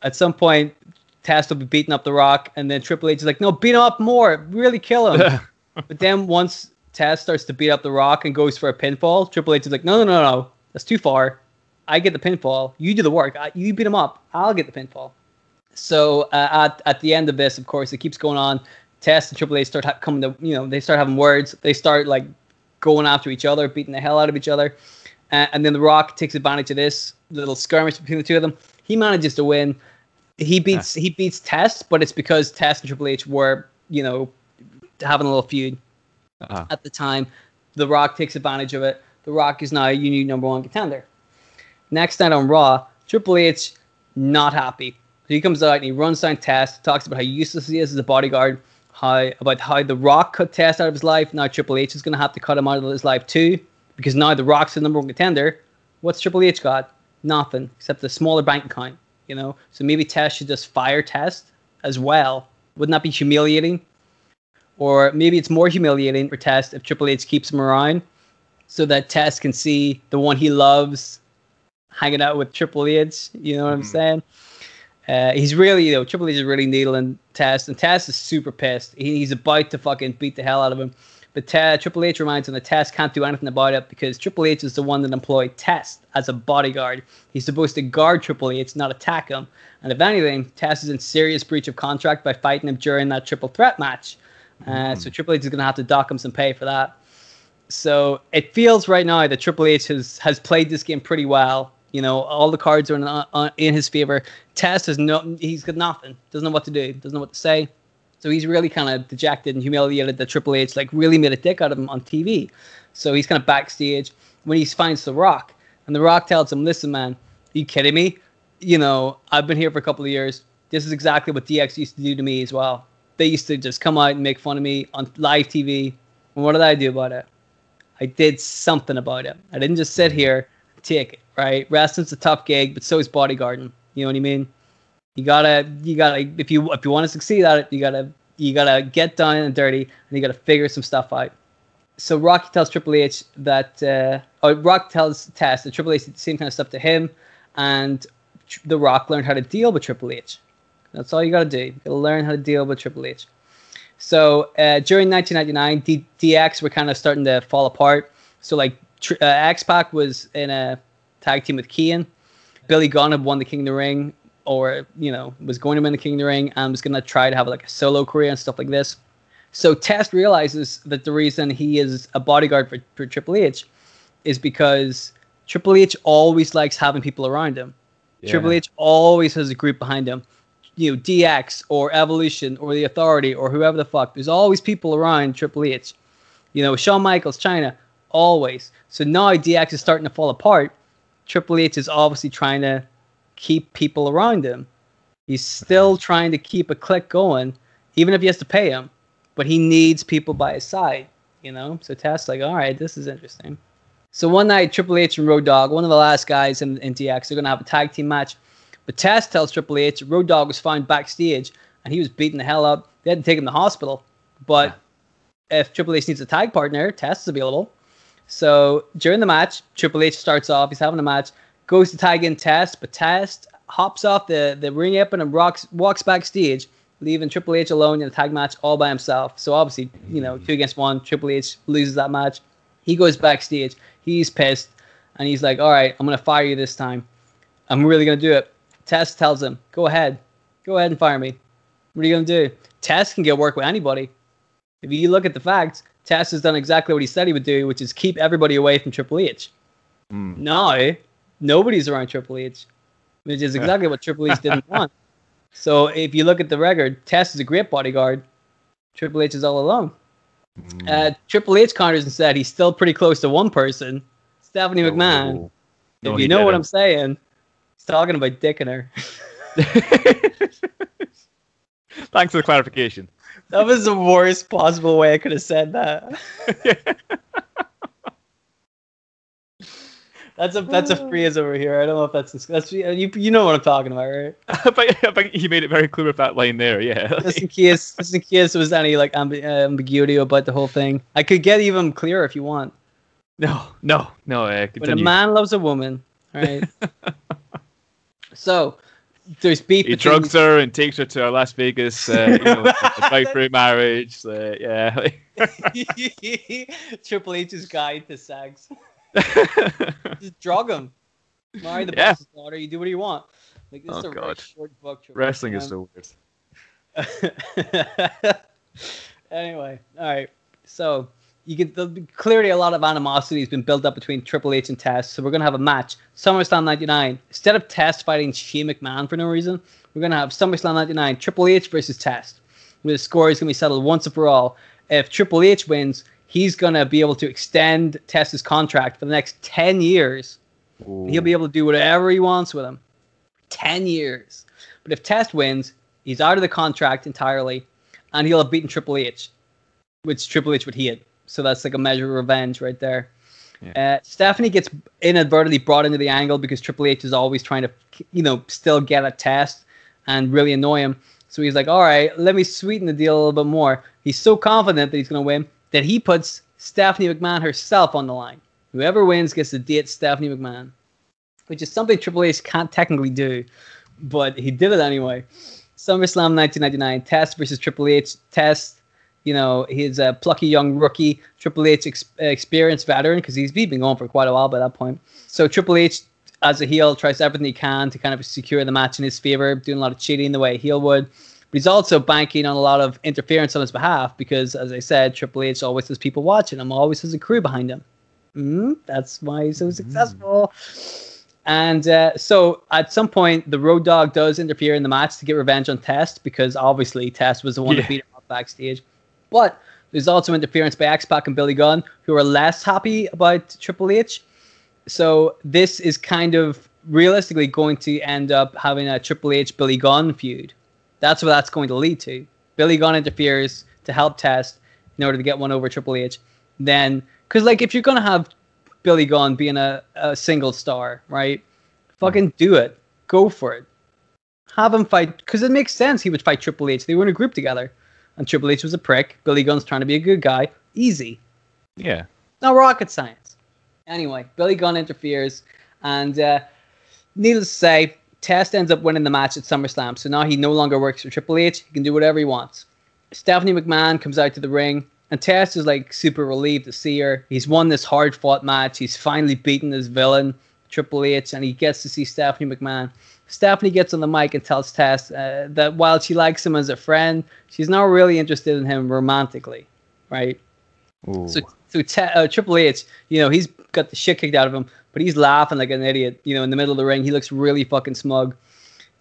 At some point, Test will be beating up The Rock, and then Triple H is like, "No, beat him up more, really kill him." but then once Test starts to beat up The Rock and goes for a pinfall, Triple H is like, "No, no, no, no, that's too far. I get the pinfall. You do the work. I, you beat him up. I'll get the pinfall." So uh, at at the end of this, of course, it keeps going on. Test and Triple H start ha- coming to you know they start having words. They start like going after each other, beating the hell out of each other. Uh, and then The Rock takes advantage of this little skirmish between the two of them. He manages to win. He beats he beats Test, but it's because Test and Triple H were you know having a little feud Uh-huh. at the time. The Rock takes advantage of it. The Rock is now a unique number one contender. Next night on Raw, Triple H not happy. So he comes out and he runs down Test, talks about how useless he is as a bodyguard, how about how the Rock cut Test out of his life. Now Triple H is going to have to cut him out of his life too, because now the Rock's the number one contender. What's Triple H got? Nothing except a smaller bank account. You know, so maybe Test should just fire Test as well. Wouldn't that be humiliating? Or maybe it's more humiliating for Test if Triple H keeps him around so that Test can see the one he loves hanging out with Triple H. You know what I'm Mhm. saying? Uh, he's really, you know, Triple H is really needling Test, and Test is super pissed. He, he's about to fucking beat the hell out of him. But Te- Triple H reminds him that Test can't do anything about it because Triple H is the one that employed Test as a bodyguard. He's supposed to guard Triple H, not attack him. And if anything, Test is in serious breach of contract by fighting him during that triple threat match. Uh, So Triple H is going to have to dock him some pay for that. So it feels right now that Triple H has has played this game pretty well. You know, all the cards are in, uh, in his favor. Test has no, he's got nothing. Doesn't know what to do. Doesn't know what to say. So he's really kind of dejected and humiliated that Triple H like really made a dick out of him on TV. So he's kind of backstage when he finds The Rock, and The Rock tells him, "Listen, man, you kidding me? You know, I've been here for a couple of years. This is exactly what DX used to do to me as well. They used to just come out and make fun of me on live TV. And what did I do about it? I did something about it. I didn't just sit here, it, right? Wrestling's a tough gig, but so is bodyguarding. You know what I mean? You gotta, you gotta, if you if you want to succeed at it, you gotta, you gotta get down and dirty, and you gotta figure some stuff out. So Rocky tells Triple H that, uh, or Rock tells Test that Triple H did the same kind of stuff to him, and The Rock learned how to deal with Triple H. That's all you gotta do. You gotta learn how to deal with Triple H. So uh, during 1999, D- DX were kind of starting to fall apart. So like tr- uh, X Pac was in a tag team with Kane. Billy Gunn had won the King of the Ring, or you know was going to win the King of the Ring, and was going to try to have like a solo career and stuff like this. So Test realizes that the reason he is a bodyguard for, for Triple H is because Triple H always likes having people around him. Triple H always has a group behind him. You know, DX or Evolution or the Authority or whoever the fuck. There's always people around Triple H. You know, Shawn Michaels, Chyna, always. So now DX is starting to fall apart. Triple H is obviously trying to keep people around him. He's still trying to keep a click going, even if he has to pay him. But he needs people by his side, you know? So Test's like, all right, this is interesting. So one night, Triple H and Road Dogg, one of the last guys in, in DX, they're going to have a tag team match. But Test tells Triple H Road Dogg was found backstage and he was beating the hell up. They had to take him to the hospital. But if Triple H needs a tag partner, Test is available. So during the match, Triple H starts off. He's having a match, goes to tag in Test, but Test hops off the, the ring apron and rocks, walks backstage, leaving Triple H alone in a tag match all by himself. So obviously, you know, two against one, Triple H loses that match. He goes backstage. He's pissed, and he's like, "All right, I'm gonna fire you this time. I'm really gonna do it." Test tells him, "Go ahead, go ahead and fire me. What are you gonna do?" Test can get work with anybody. If you look at the facts, Test has done exactly what he said he would do, which is keep everybody away from Triple H. Mm. Now, nobody's around Triple H, which is exactly what Triple H didn't want. So if you look at the record, Test is a great bodyguard. Triple H is all alone. Mm. Uh, Triple H counters and said he's still pretty close to one person, Stephanie McMahon. Oh. No, if you know what didn't. I'm saying, he's talking about dicking her. Thanks for the clarification. That was the worst possible way I could have said that. That's a that's a phrase over here. I don't know if that's that's you you know what I'm talking about, right? but, think he made it very clear with that line there. Yeah. Just in case, just in case there was any like ambi- uh, ambiguity about the whole thing, I could get even clearer if you want. no, no, no. Uh, When a man loves a woman, right? so there's beef he between drugs her and takes her to a Las Vegas, uh, you know, drive-through marriage. Uh, yeah. Triple H's guide to sex. Just drug him. Marry the Yeah. boss's daughter. You do what you want. Like this is Oh, a God. short book. Triple Wrestling is so weird. anyway, all right. So you get clearly a lot of animosity has been built up between Triple H and Test. So we're gonna have a match. SummerSlam '99. Instead of Test fighting Shane McMahon for no reason, we're gonna have SummerSlam '99. Triple H versus Test. Where the score is gonna be settled once and for all. If Triple H wins, he's gonna be able to extend Test's contract for the next ten years. He'll be able to do whatever he wants with him. 10 years. But if Test wins, he's out of the contract entirely, and he'll have beaten Triple H, which Triple H would hate. So that's like a measure of revenge right there. Uh, Stephanie gets inadvertently brought into the angle because Triple H is always trying to, you know, still get a test and really annoy him. So he's like, all right, let me sweeten the deal a little bit more. He's so confident that he's going to win that he puts Stephanie McMahon herself on the line. Whoever wins gets to date Stephanie McMahon, which is something Triple H can't technically do, but he did it anyway. SummerSlam 1999, Test versus Triple H. Test, you know, he's a plucky young rookie. Triple H, ex- experienced veteran, because he's been going for quite a while by that point. So Triple H, as a heel, tries everything he can to kind of secure the match in his favor, doing a lot of cheating the way a heel would. But he's also banking on a lot of interference on his behalf because, as I said, Triple H always has people watching him, always has a crew behind him. Mm, that's why he's so successful. And uh, so at some point, the Road Dogg does interfere in the match to get revenge on Test because obviously Test was the one Yeah. that beat him up backstage. But there's also interference by X Pac and Billy Gunn, who are less happy about Triple H. So this is kind of realistically going to end up having a Triple H Billy Gunn feud. That's what that's going to lead to. Billy Gunn interferes to help Test in order to get one over Triple H. Then, because like if you're gonna have Billy Gunn being a, a single star, right? Fucking do it. Go for it. Have him fight because it makes sense. He would fight Triple H. They were in a group together, and Triple H was a prick. Billy Gunn's trying to be a good guy. Easy. Yeah. No rocket science. Anyway, Billy Gunn interferes, and uh, needless to say, Test ends up winning the match at SummerSlam. So now he no longer works for Triple H. He can do whatever he wants. Stephanie McMahon comes out to the ring, and Test is like super relieved to see her. He's won this hard fought match. He's finally beaten his villain, Triple H, and he gets to see Stephanie McMahon. Stephanie gets on the mic and tells Test uh, that while she likes him as a friend, she's not really interested in him romantically, right? Ooh. So, so Te- uh, Triple H, you know, he's got the shit kicked out of him, but he's laughing like an idiot, you know, in the middle of the ring. He looks really fucking smug.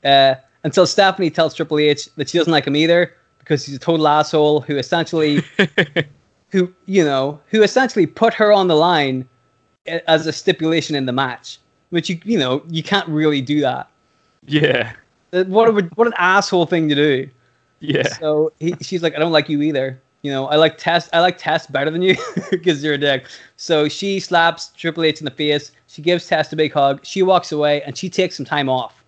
Uh, until Stephanie tells Triple H that she doesn't like him either because he's a total asshole who essentially, who you know, who essentially put her on the line as a stipulation in the match, which you you know you can't really do that. Yeah. Uh, What a, what an asshole thing to do. Yeah. So he, she's like, I don't like you either. You know, I like Test. I like Test better than you because you're a dick. So she slaps Triple H in the face. She gives Test a big hug. She walks away and she takes some time off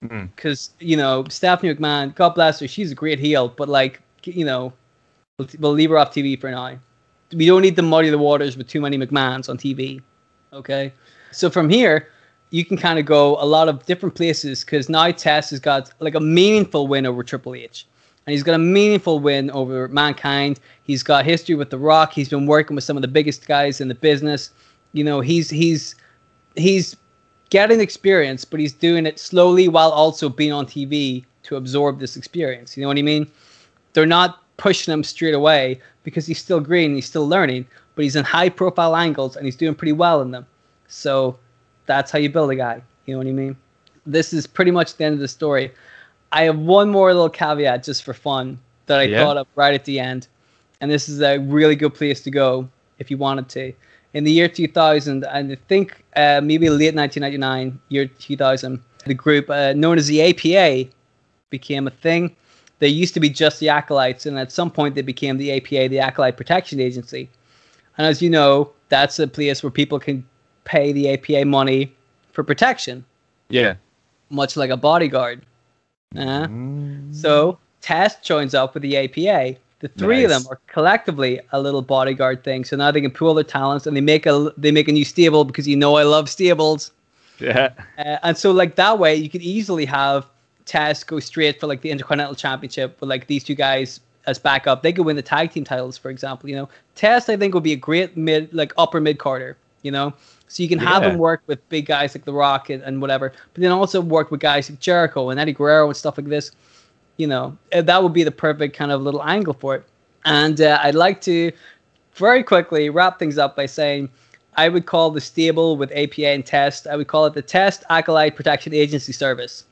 because you know Stephanie McMahon, God bless her, she's a great heel. But like, you know, we'll, we'll leave her off TV for now. We don't need to muddy the waters with too many McMahons on TV. Okay, so from here, you can kind of go a lot of different places because now Test has got like a meaningful win over Triple H. And he's got a meaningful win over Mankind. He's got history with The Rock. He's been working with some of the biggest guys in the business. You know, he's he's he's getting experience, but he's doing it slowly while also being on TV to absorb this experience. You know what I mean? They're not pushing him straight away because he's still green, he's still learning, but he's in high profile angles and he's doing pretty well in them. So that's how you build a guy. You know what I mean? This is pretty much the end of the story. I have one more little caveat just for fun that I Yeah. thought of right at the end. And this is a really good place to go if you wanted to. In the year 2000, and I think uh, maybe late 1999, year 2000, the group uh, known as the APA became a thing. They used to be just the Acolytes, and at some point they became the APA, the Acolyte Protection Agency. And as you know, that's a place where people can pay the APA money for protection, Yeah. much like a bodyguard. Uh, so Test joins up with the APA. The three of them are collectively a little bodyguard thing. So now they can pool their talents and they make a they make a new stable because you know I love stables. Yeah. Uh, and so like that way you could easily have Test go straight for like the Intercontinental Championship with like these two guys as backup. They could win the tag team titles, for example. You know, Test I think would be a great mid like upper mid carder. You know, so you can have Yeah. him work with big guys like The Rock and, and whatever, but then also work with guys like Jericho and Eddie Guerrero and stuff like this. You know, uh, that would be the perfect kind of little angle for it. And uh, I'd like to very quickly wrap things up by saying I would call the stable with APA and Test, I would call it the Test Acolyte Protection Agency Service,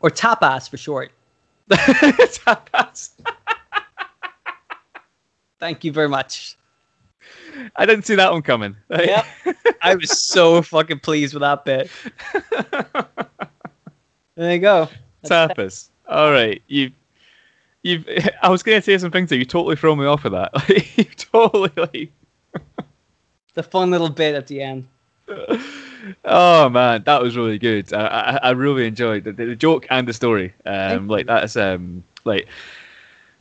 or TAPAS for short. Tapas. Thank you very much. I didn't see that one coming. Yep. I was so fucking pleased with that bit. There you go. Tapas. All right, you. You've. I was going to say some things that you totally throw me off of that. Like, you totally like. The fun little bit at the end. Oh man, that was really good. I I, I really enjoyed the, the joke and the story. Um, like that's um like.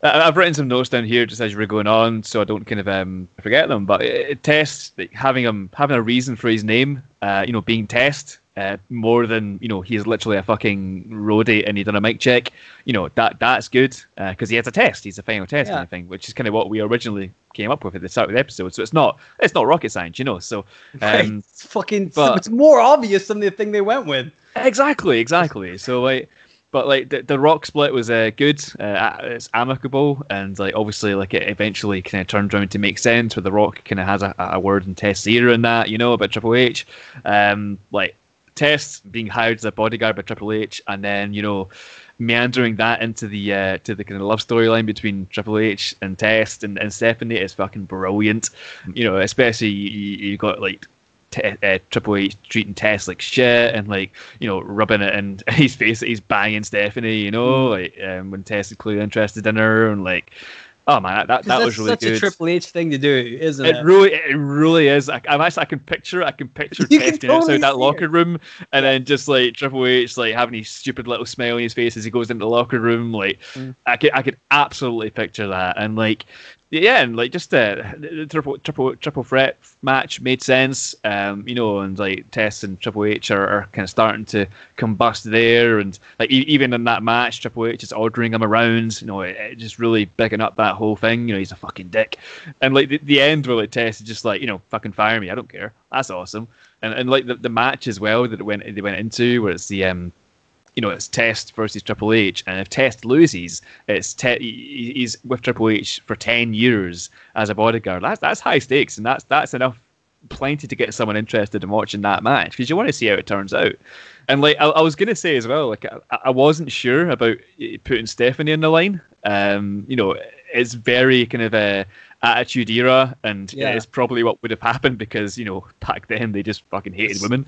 I've written some notes down here just as you were going on, so I don't kind of um, forget them. But it, it tests like, having him having a reason for his name, uh, you know, being test uh, more than you know he's literally a fucking roadie and he done a mic check. You know that that's good because he has a test. He's a final test Yeah. kind of thing, which is kind of what we originally came up with at the start of the episode. So it's not it's not rocket science, you know. So um, it's fucking. but- it's more obvious than the thing they went with. Exactly, exactly. So like, but like the, the rock split was uh, good. Uh, it's amicable, and like obviously like it eventually kind of turned around to make sense. Where the rock kind of has a, a word in Test's ear and that, you know, about Triple H. Um, like Test being hired as a bodyguard by Triple H, and then you know meandering that into the uh, to the kind of love storyline between Triple H and Test and, and Stephanie is fucking brilliant. You know, especially you, you got like Te- uh, Triple H treating Test like shit and like you know rubbing it in his face that he's banging Stephanie. You know, like um, when Test is clearly interested in her and like. Oh man, that, that, 'Cause that that's was really such good. a Triple H thing to do, isn't it? It really, it really is. I, I'm actually, I can picture, I can picture You testing totally outside that locker room, and then just like Triple H, like having his stupid little smile on his face as he goes into the locker room. Like, Mm. I could, I could absolutely picture that, and like, yeah, and like just uh, the, the triple, triple, triple threat match made sense. Um, you know, and like Test and Triple H are, are kind of starting to combust there, and like e- even in that match, Triple H is ordering him around. You know, it, it just really picking up that whole thing. You know, he's a fucking dick, and like the, the end where like Test is just like, you know, fucking fire me, I don't care. That's awesome, and and like the, the match as well that it went they went into where it's the um you know, it's Test versus Triple H, and if Test loses, it's te- he's with Triple H for ten years as a bodyguard. That's that's high stakes, and that's that's enough, plenty to get someone interested in watching that match because you want to see how it turns out. And like I, I was gonna say as well, like I, I wasn't sure about putting Stephanie in the line. Um, you know, it's very kind of a attitude era, and Yeah. it's probably what would have happened because you know back then they just fucking hated women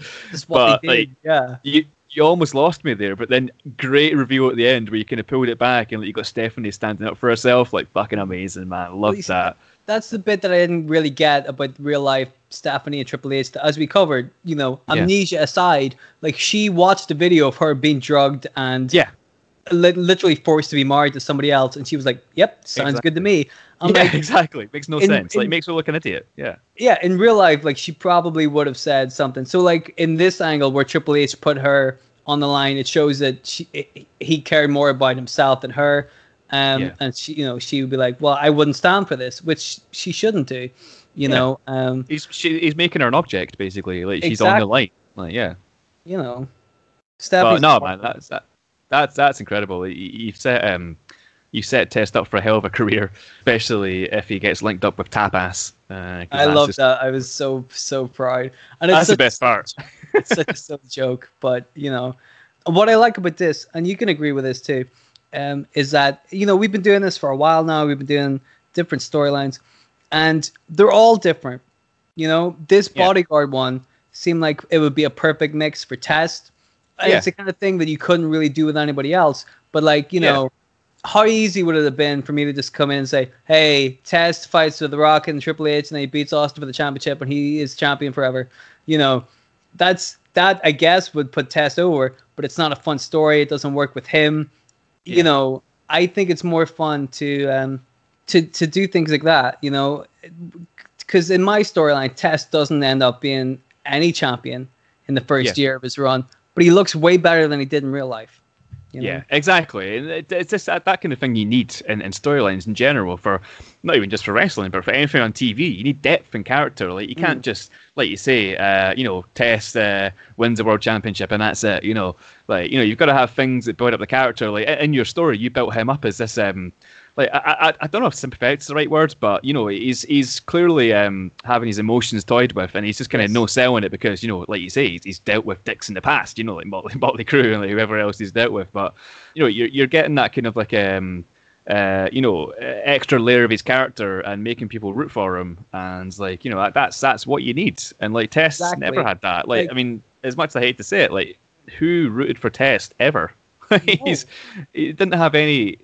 but, like, yeah. you you almost lost me there, but then great reveal at the end where you kind of pulled it back and you got Stephanie standing up for herself, like fucking amazing, man. Least- that. That's the bit that I didn't really get about real life Stephanie and Triple H. As we covered, you know, Yeah. amnesia aside, like she watched the video of her being drugged and Yeah, literally forced to be married to somebody else, and she was like, "Yep, sounds good to me." I'm yeah, like, exactly. Makes no in- sense. like makes her look an idiot. Yeah, yeah, in real life, like she probably would have said something. So, like in this angle where Triple H put her on the line, it shows that she he cared more about himself than her. Um, Yeah. and she, you know, she would be like, "Well, I wouldn't stand for this," which she shouldn't do. You Yeah. know, um, he's she, he's making her an object basically. Like she's on the line. Like yeah. you know, But no, man, that's that, that's that's incredible. You- You've set um you set Test up for a hell of a career, especially if he gets linked up with Tapas. Uh, I love just- that. I was so so proud. And it's That's the best part. it's such a silly joke, but you know, what I like about this, and you can agree with this too, um, is that you know we've been doing this for a while now. We've been doing different storylines, and they're all different. You know, this Yeah. bodyguard one seemed like it would be a perfect mix for Test. Yeah. It's the kind of thing that you couldn't really do with anybody else. But like you Yeah. know, how easy would it have been for me to just come in and say, "Hey, Test fights with The Rock and Triple H, and then he beats Austin for the championship, and he is champion forever." You know, that's that I guess would put Test over, but it's not a fun story. It doesn't work with him. Yeah. You know, I think it's more fun to um to to do things like that. You know, because in my storyline, Test doesn't end up being any champion in the first Yeah. year of his run, but he looks way better than he did in real life. you know? Yeah, exactly. And it, it's just that, that kind of thing you need in, in storylines in general for not even just for wrestling, but for anything on TV. You need depth and character. Like you Mm. can't just, like you say, uh, you know, Test uh, wins the world championship and that's it. You know, like you know, you've got to have things that build up the character. Like in your story, you built him up as this um. Like I, I, I don't know if sympathetic is the right word, but you know he's he's clearly um, having his emotions toyed with, and he's just kind of Yes. no selling it because you know, like you say, he's, he's dealt with dicks in the past, you know, like Motley, Motley Crue and like whoever else he's dealt with. But you know, you're you're getting that kind of like um, uh, you know, uh, extra layer of his character and making people root for him, and like you know, that, that's that's what you need. And like Test Exactly. never had that. Like, Like- I mean, as much as I hate to say it, like who rooted for Test ever? he's he didn't have any.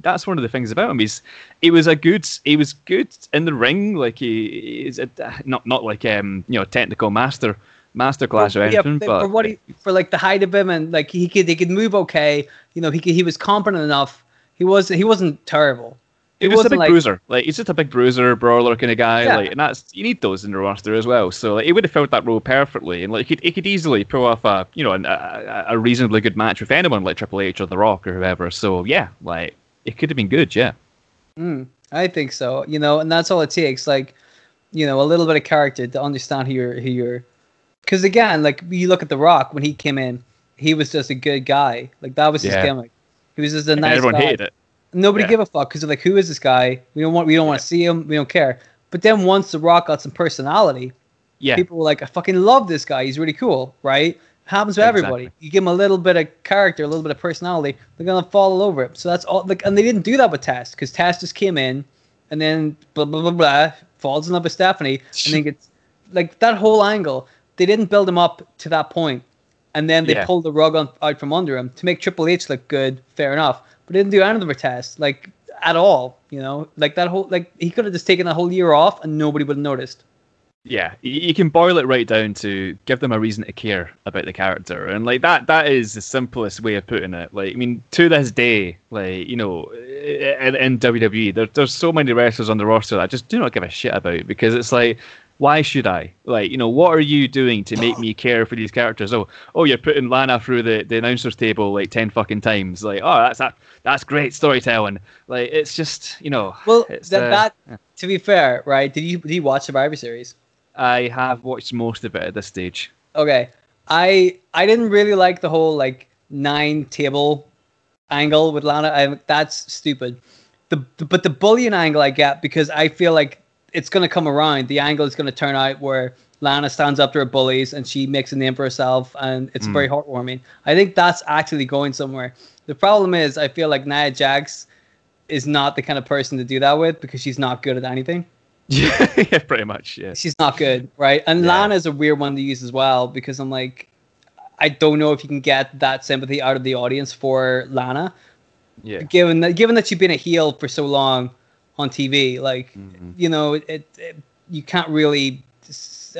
That's one of the things about him. He's he was a good he was good in the ring. Like he is not not like um you know technical master master class or anything, for, but for what he for like the height of him and like he could he could move okay. You know, he could, he was competent enough. He was he wasn't terrible. He was a big like- bruiser. Like he's just a big bruiser, brawler kind of guy. Yeah. Like, and that's you need those in the roster as well. So like, he would have filled that role perfectly, and like he could, he could easily pull off a you know an, a, a reasonably good match with anyone like Triple H or The Rock or whoever. So yeah, like it could have been good. Yeah, Mm, I think so. You know, and that's all it takes. Like, you know, a little bit of character to understand who you're. Who you're. Because again, like you look at The Rock when he came in, he was just a good guy. Like that was his gimmick. He was just a and nice everyone guy. hated it. Nobody Yeah. give a fuck because they're like, who is this guy? We don't want. We don't want to see him. We don't care. But then once The Rock got some personality, Yeah, people were like, I fucking love this guy. He's really cool, right? Happens to everybody. Exactly. You give him a little bit of character, a little bit of personality, they're gonna fall all over it. So that's all. Like, and they didn't do that with Test because Test just came in, and then blah blah blah blah falls in love with Stephanie, and then gets like that whole angle. They didn't build him up to that point, and then they Yeah. pulled the rug on, out from under him to make Triple H look good. Fair enough, but they didn't do any anything for Test like at all. You know, like that whole like he could have just taken a whole year off and nobody would have noticed. Yeah. You, can boil it right down to give them a reason to care about the character, and like that that is the simplest way of putting it. Like I mean, to this day, like you know, in, in WWE, there, there's so many wrestlers on the roster that I just do not give a shit about because it's like. Why should I? Like, you know, what are you doing to make me care for these characters? Oh, oh, you're putting Lana through the, the announcers table like ten fucking times. Like, oh, that's that, that's great storytelling. Like, it's just, you know, Well, that, uh, that to be fair, right? Did you did you watch Survivor Series? I have watched most of it at this stage. Okay, I I didn't really like the whole like nine table angle with Lana. I, that's stupid. The, the but the bullion angle I get because I feel like it's gonna come around. The angle is gonna turn out where Lana stands up to her bullies and she makes a name for herself, and it's hmm. very heartwarming. I think that's actually going somewhere. The problem is, I feel like Nia Jax is not the kind of person to do that with because she's not good at anything. Yeah, yeah, pretty much. Yeah. She's not good, right? And Yeah. Lana is a weird one to use as well because I'm like, I don't know if you can get that sympathy out of the audience for Lana, Yeah. given that given that she's been a heel for so long on TV. Like, Mhm. you know, it, it you can't really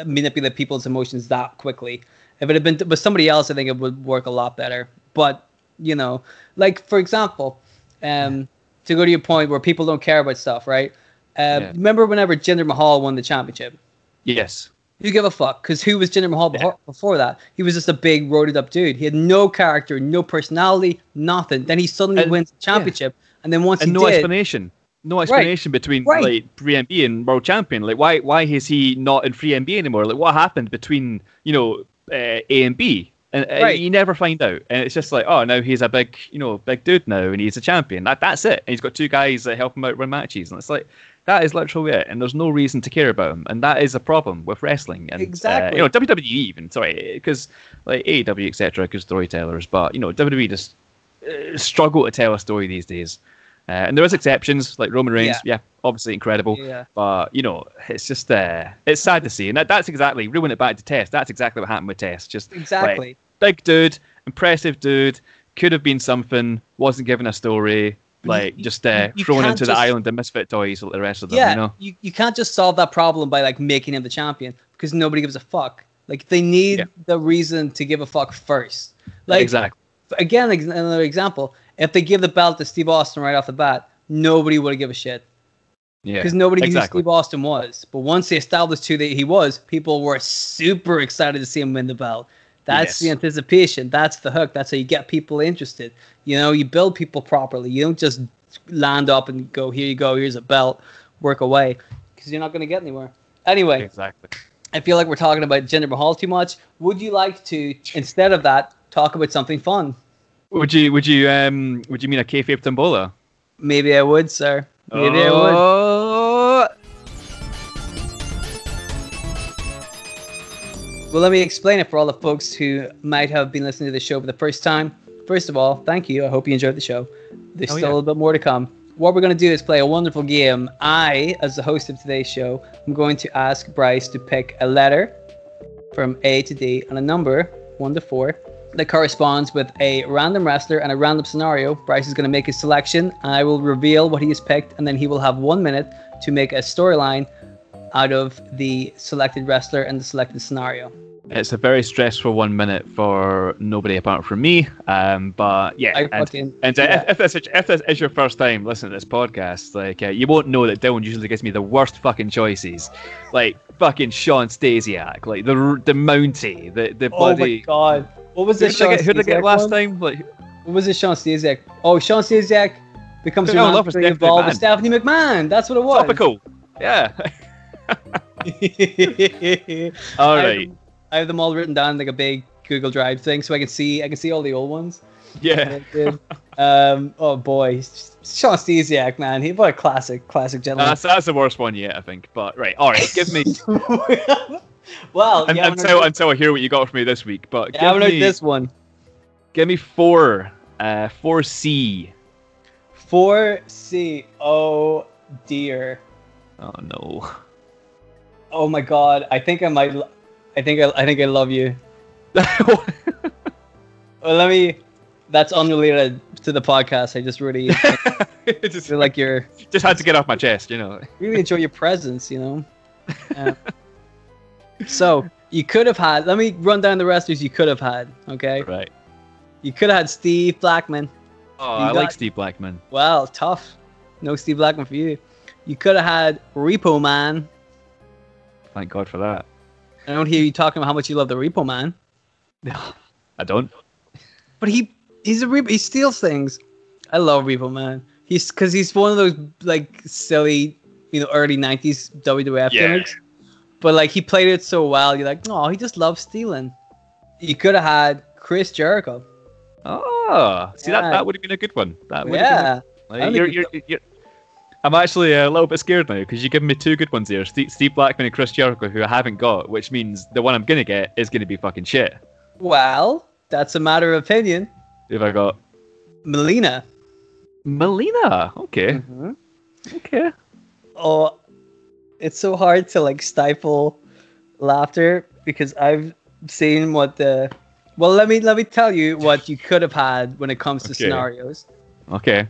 manipulate people's emotions that quickly. If it had been with somebody else, I think it would work a lot better. But you know, like for example, um, to go to your point where people don't care about stuff, right? Uh, Yeah. Remember whenever Jinder Mahal won the championship? Yes. You give a fuck because who was Jinder Mahal before, before that? He was just a big roided up dude. He had no character, no personality, nothing. Then he suddenly And- wins the championship, and then once And he no did, explanation. No explanation between Right. like 3MB and world champion. Like why why is he not in 3MB anymore? Like what happened between you know uh, A and B? and, and Right. you never find out. And it's just like, oh, now he's a big, you know, big dude now, and he's a champion. That that's it. And he's got two guys that help him out run matches, and it's like that is literally it. And there's no reason to care about him, and that is a problem with wrestling. And, uh, Exactly. you know, WWE even sorry, because like AEW etc. good storytellers, but you know, WWE just uh, struggle to tell a story these days. Uh, and there is exceptions like Roman Reigns, Yeah. yeah, obviously incredible. Yeah. But you know, it's just uh, it's sad to see, and that, that's exactly ruin it back to Test. That's exactly what happened with Test. Just like, Exactly. big dude, impressive dude, could have been something, wasn't given a story, like you- just uh, you thrown into the just- island of misfit toys like the rest of them. yeah, You know, you, you can't just solve that problem by like making him the champion because nobody gives a fuck. Like they need Yeah. the reason to give a fuck first. Like exactly. again, another example. If they give the belt to Steve Austin right off the bat, nobody would give a shit Yeah, because nobody exactly. knew Steve Austin was. But once they established who they, he was, people were super excited to see him win the belt. That's Yes. the anticipation. That's the hook. That's how you get people interested. You know, you build people properly. You don't just land up and go, here you go, here's a belt, work away, because you're not going to get anywhere. Anyway, Exactly. I feel like we're talking about Jinder Mahal too much. Would you like to, instead of that, talk about something fun? Would you would you um would you mean a kayfabe tombola? Maybe I would, sir. Maybe I would. Well, let me explain it for all the folks who might have been listening to the show for the first time. First of all, thank you. I hope you enjoyed the show. There's Oh, still yeah. a little bit more to come. What we're going to do is play a wonderful game. I, as the host of today's show, I'm going to ask Bryce to pick a letter from A to D and a number, 1 to 4, that corresponds with a random wrestler and a random scenario. Bryce is going to make his selection. I will reveal what he has picked, and then he will have one minute to make a storyline out of the selected wrestler and the selected scenario. It's a very stressful one minute for nobody apart from me. Um, but yeah, I and, and uh, yeah. if, if this is, if this is your first time listening to this podcast, like uh, you won't know that Dylan usually gives me the worst fucking choices, like fucking Shawn Stasiak, like the the Mountie, the the Oh my bloody. god. What was who this did I get, who did I get last time? Like, What was it Shawn Stasiak? Oh, Shawn Stasiak becomes Who I love is romantically Stephanie involved with Stephanie McMahon. That's what it was. topical. Yeah. All I have them- I have them all written down like a big Google Drive thing, so I can see I can see all the old ones. Yeah. um. Oh boy, Shawn Stasiak, man, he what a classic, classic gentleman. That's, that's the worst one yet, I think. But right, all right, give me well, haven't until heard, until I hear what you got for me this week. But you give me, this one. give me four, uh, four C. Four C. Oh dear. Oh no. Oh my god. I think I might. I think I, I think I love you. Well, let me. That's unrelated to the podcast. I just really just, feel like you're just had to get off my chest, you know. really enjoy your presence. You know. Uh, so you could have had. Let me run down the wrestlers you could have had. Okay. Right. You could have had Steve Blackman. Oh, You I got- like Steve Blackman. Well, tough. No Steve Blackman for you. You could have had Repo Man. Thank God for that. I don't hear you talking about how much you love the Repo Man, No, I don't. but he he's a Repo. He steals things. I love Repo Man. He's because he's one of those like silly, you know, early '90s WWF Yeah. gimmicks. But like he played it so well, you're like, oh, he just loves stealing. You could have had Chris Jericho. Oh, see Yeah. that that would have been a good one. That would Yeah, I Like, don't you're, you're, you're, I'm actually uh, a little bit scared now because you've given me two good ones here Steve, Steve Blackman and Chris Jericho, who I haven't got, which means the one I'm going to get is going to be fucking shit. well, that's a matter of opinion. If I got Melina. Melina, okay, mm-hmm. okay. oh it's so hard to like stifle laughter because i've seen what the well let me let me tell you what you could have had when it comes to Okay. scenarios Okay.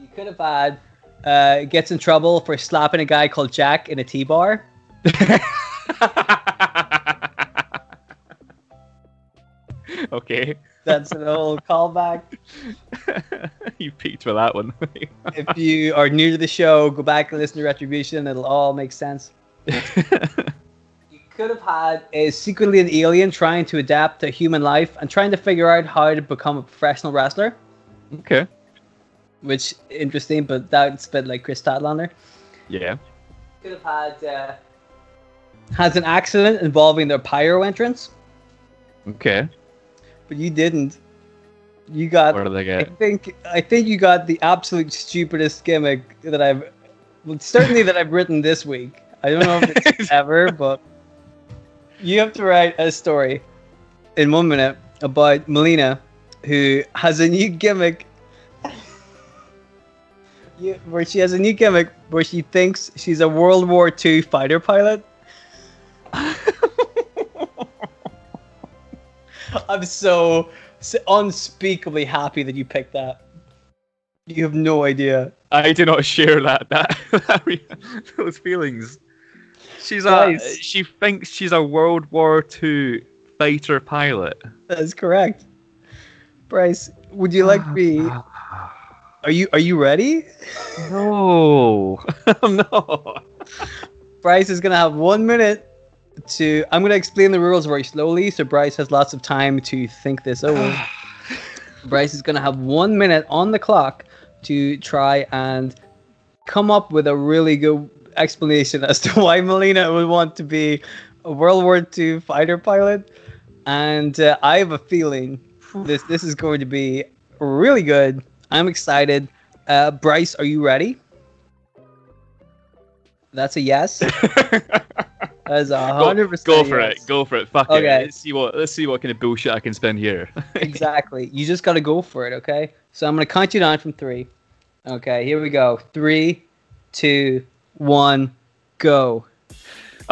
you could have had uh gets in trouble for slapping a guy called jack in a t-bar okay. that's an old callback you peaked with that one. if you are new to the show go back and listen to retribution it'll all make sense you could have had a secretly an alien trying to adapt to human life and trying to figure out how to become a professional wrestler okay. Which interesting, but that's a bit like Kris Statlander. Yeah. Could have had uh, has an accident involving their pyro entrance. Okay. but you didn't. You got. What did I I think I think you got the absolute stupidest gimmick that I've well, certainly that I've written this week. I don't know if it's ever, but you have to write a story in one minute about Melina, who has a new gimmick. You- Where she has a new gimmick where she thinks she's a World War II fighter pilot. I'm so, so unspeakably happy that you picked that. You have no idea. I do not share that that, that those feelings. She's a she thinks she's a World War II fighter pilot. That is correct. Bryce, would you like me? Are you are you ready? No, I'm. Bryce is gonna have one minute to. I'm gonna explain the rules very slowly, so Bryce has lots of time to think this over. Bryce is gonna have one minute on the clock to try and come up with a really good explanation as to why Melina would want to be a World War II fighter pilot. And uh, I have a feeling this this is going to be really good. I'm excited. Uh, Bryce, are you ready? That's a yes. That's a Go, hundred percent. go for yes. it. Go for it. Fuck Okay. it. Let's see what let's see what kind of bullshit I can spend here. exactly. You just got to go for it, okay? So I'm going to count you down from three. Okay, here we go. Three, two, one, go.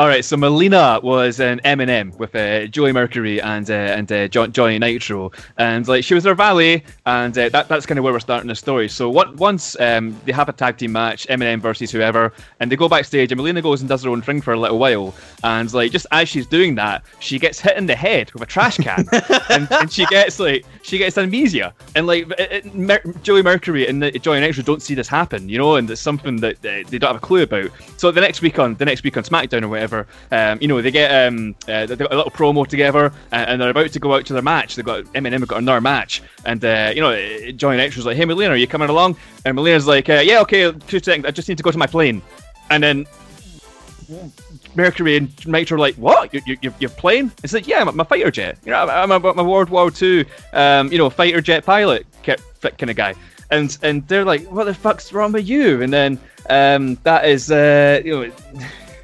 All right, so Melina was an MNM with uh, Joey Mercury and uh, and uh, John, Johnny Nitro, and like she was their valet, and uh, that, that's kind of where we're starting the story. So what, once um, they have a tag team match, MNM versus whoever, and they go backstage, and Melina goes and does her own thing for a little while, and like just as she's doing that, she gets hit in the head with a trash can, and, and she gets like she gets amnesia, and like it, it, Mer- Joey Mercury and the, Johnny Nitro don't see this happen, you know, and it's something that uh, they don't have a clue about. So the next week on the next week on SmackDown or whatever, um, you know, they get um, uh, they've got a little promo together, and, and they're about to go out to their match. They've got MNM have got another match, and uh, you know, uh, Johnny Nitro's like, "Hey, Melina, are you coming along?" And Melina's like, uh, "Yeah, okay, two seconds. I just need to go to my plane," and then. Mercury and Nitro are like, what? You, you, you- you're? It's like, yeah, I'm a fighter jet. You know, I'm, I'm, a, I'm a World War II, um, you know, fighter jet pilot kind of guy. And and they're like, what the fuck's wrong with you? And then um, that is, uh, you know,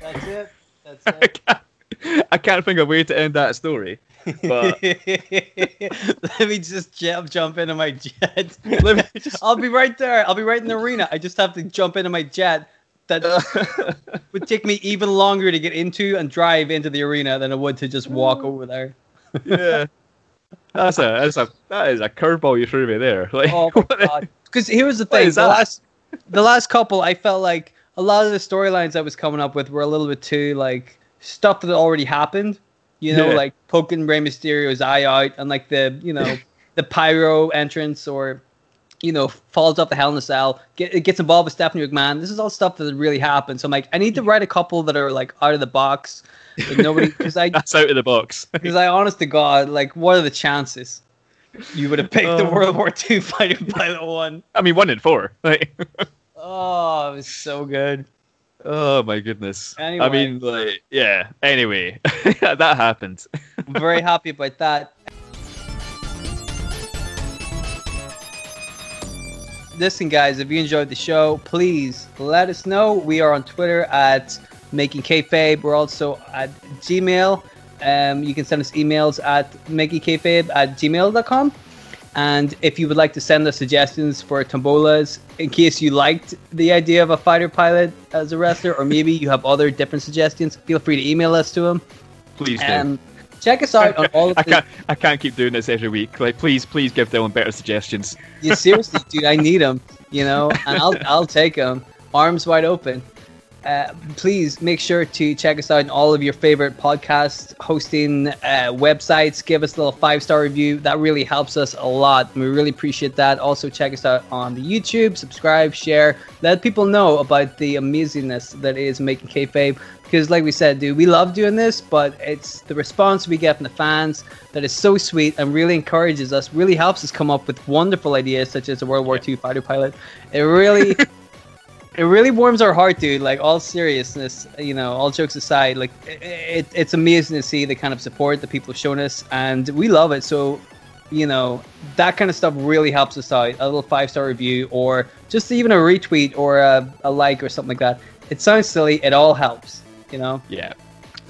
That's it. I can't, I can't think of a way to end that story. But Let me just jump, jump into my jet. Let me, I'll be right there. I'll be right in the arena. I just have to jump into my jet. That would take me even longer to get into and drive into the arena than it would to just walk over there. yeah, that's a that's a that is a curveball you threw me there. Like, Oh my god! Because here's the thing: the last, the last couple, I felt like a lot of the storylines I was coming up with were a little bit too like stuff that already happened. You know, Yeah. like poking Rey Mysterio's eye out, and like the you know the pyro entrance, or you know falls off the Hell in a Cell, get, it gets involved with Stephanie McMahon. This is all stuff that really happened. So I'm like, I need to write a couple that are like out of the box. Like nobody, because I that's out of the box. because I, honest to God, like, what are the chances you would have picked the Oh. World War II fighter pilot one? I mean, one in four. Like, Oh, it was so good. oh my goodness. I mean, like, yeah. Anyway, that happened. I'm very happy about that. Listen, guys, if you enjoyed the show, please let us know. We are on Twitter at Making Kayfabe. We're also at Gmail. Um, you can send us emails at makingkayfabe at gmail.com. And if you would like to send us suggestions for tombolas, in case you liked the idea of a fighter pilot as a wrestler, or maybe you have other different suggestions, feel free to email us to them. Please do. Um, check us out on all of I the can't. I can't keep doing this every week. Like, please, please give Dylan better suggestions. Yeah, seriously, dude, I need them. You know, and I'll I'll take them, arms wide open. Uh, please make sure to check us out on all of your favorite podcast hosting uh, websites. Give us a little five star review. That really helps us a lot. We really appreciate that. Also, check us out on the YouTube. Subscribe, share, let people know about the amazingness that is making kayfabe. Because, like we said, dude, we love doing this, but it's the response we get from the fans that is so sweet and really encourages us. Really helps us come up with wonderful ideas, such as a World War II fighter pilot. It really it really warms our heart, dude. Like all seriousness, you know, all jokes aside, like it, it, it's amazing to see the kind of support that people have shown us, and we love it. So you know, that kind of stuff really helps us out. A little five star review or just even a retweet or a, a like or something like that. It sounds silly. It all helps, you know? Yeah.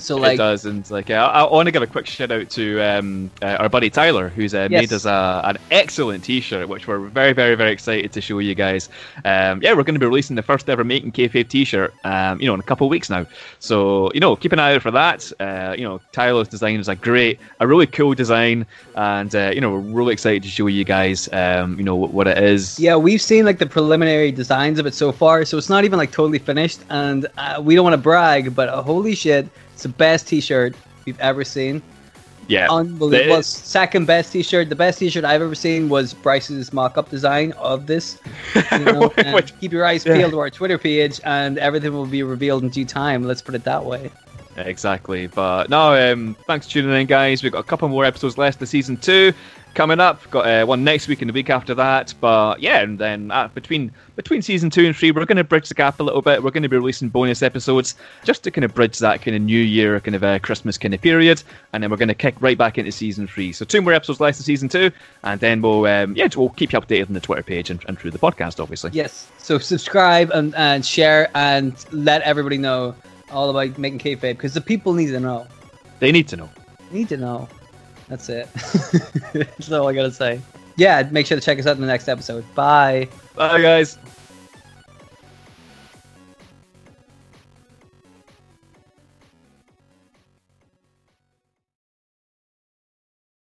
So like, it does, and like I, I want to give a quick shout out to um, uh, our buddy Tyler, who's uh, Yes. made us a, an excellent T-shirt, which we're very, very, very excited to show you guys. Um, yeah, we're going to be releasing the first ever Making Kayfabe T-shirt, um, you know, in a couple of weeks now. So you know, keep an eye out for that. Uh, you know, Tyler's design is a great, a really cool design, and uh, you know, we're really excited to show you guys, um, you know, what, what it is. yeah, we've seen like the preliminary designs of it so far, so it's not even like totally finished. And uh, we don't want to brag, but uh, holy shit, it's the best T-shirt we've ever seen. Yeah, Unbelievable. Second best T-shirt. The best T-shirt I've ever seen was Bryce's mock-up design of this. You know, keep your eyes yeah. peeled to our Twitter page, and everything will be revealed in due time. Let's put it that way. Exactly. But no, um, thanks for tuning in, guys. We've got a couple more episodes left of season two coming up. Got uh, one next week and the week after that. But yeah, and then uh, between between season two and three, we're going to bridge the gap a little bit. We're going to be releasing bonus episodes just to kind of bridge that kind of New Year, kind of uh, Christmas kind of period, and then we're going to kick right back into season three. So two more episodes left of season two, and then we'll um, yeah we'll keep you updated on the Twitter page and, and through the podcast, obviously. Yes. So subscribe and, and share and let everybody know all about making kayfabe because the people need to know. They need to know. Need to know. That's it. That's all I gotta say. Yeah, make sure to check us out in the next episode. Bye. Bye, guys.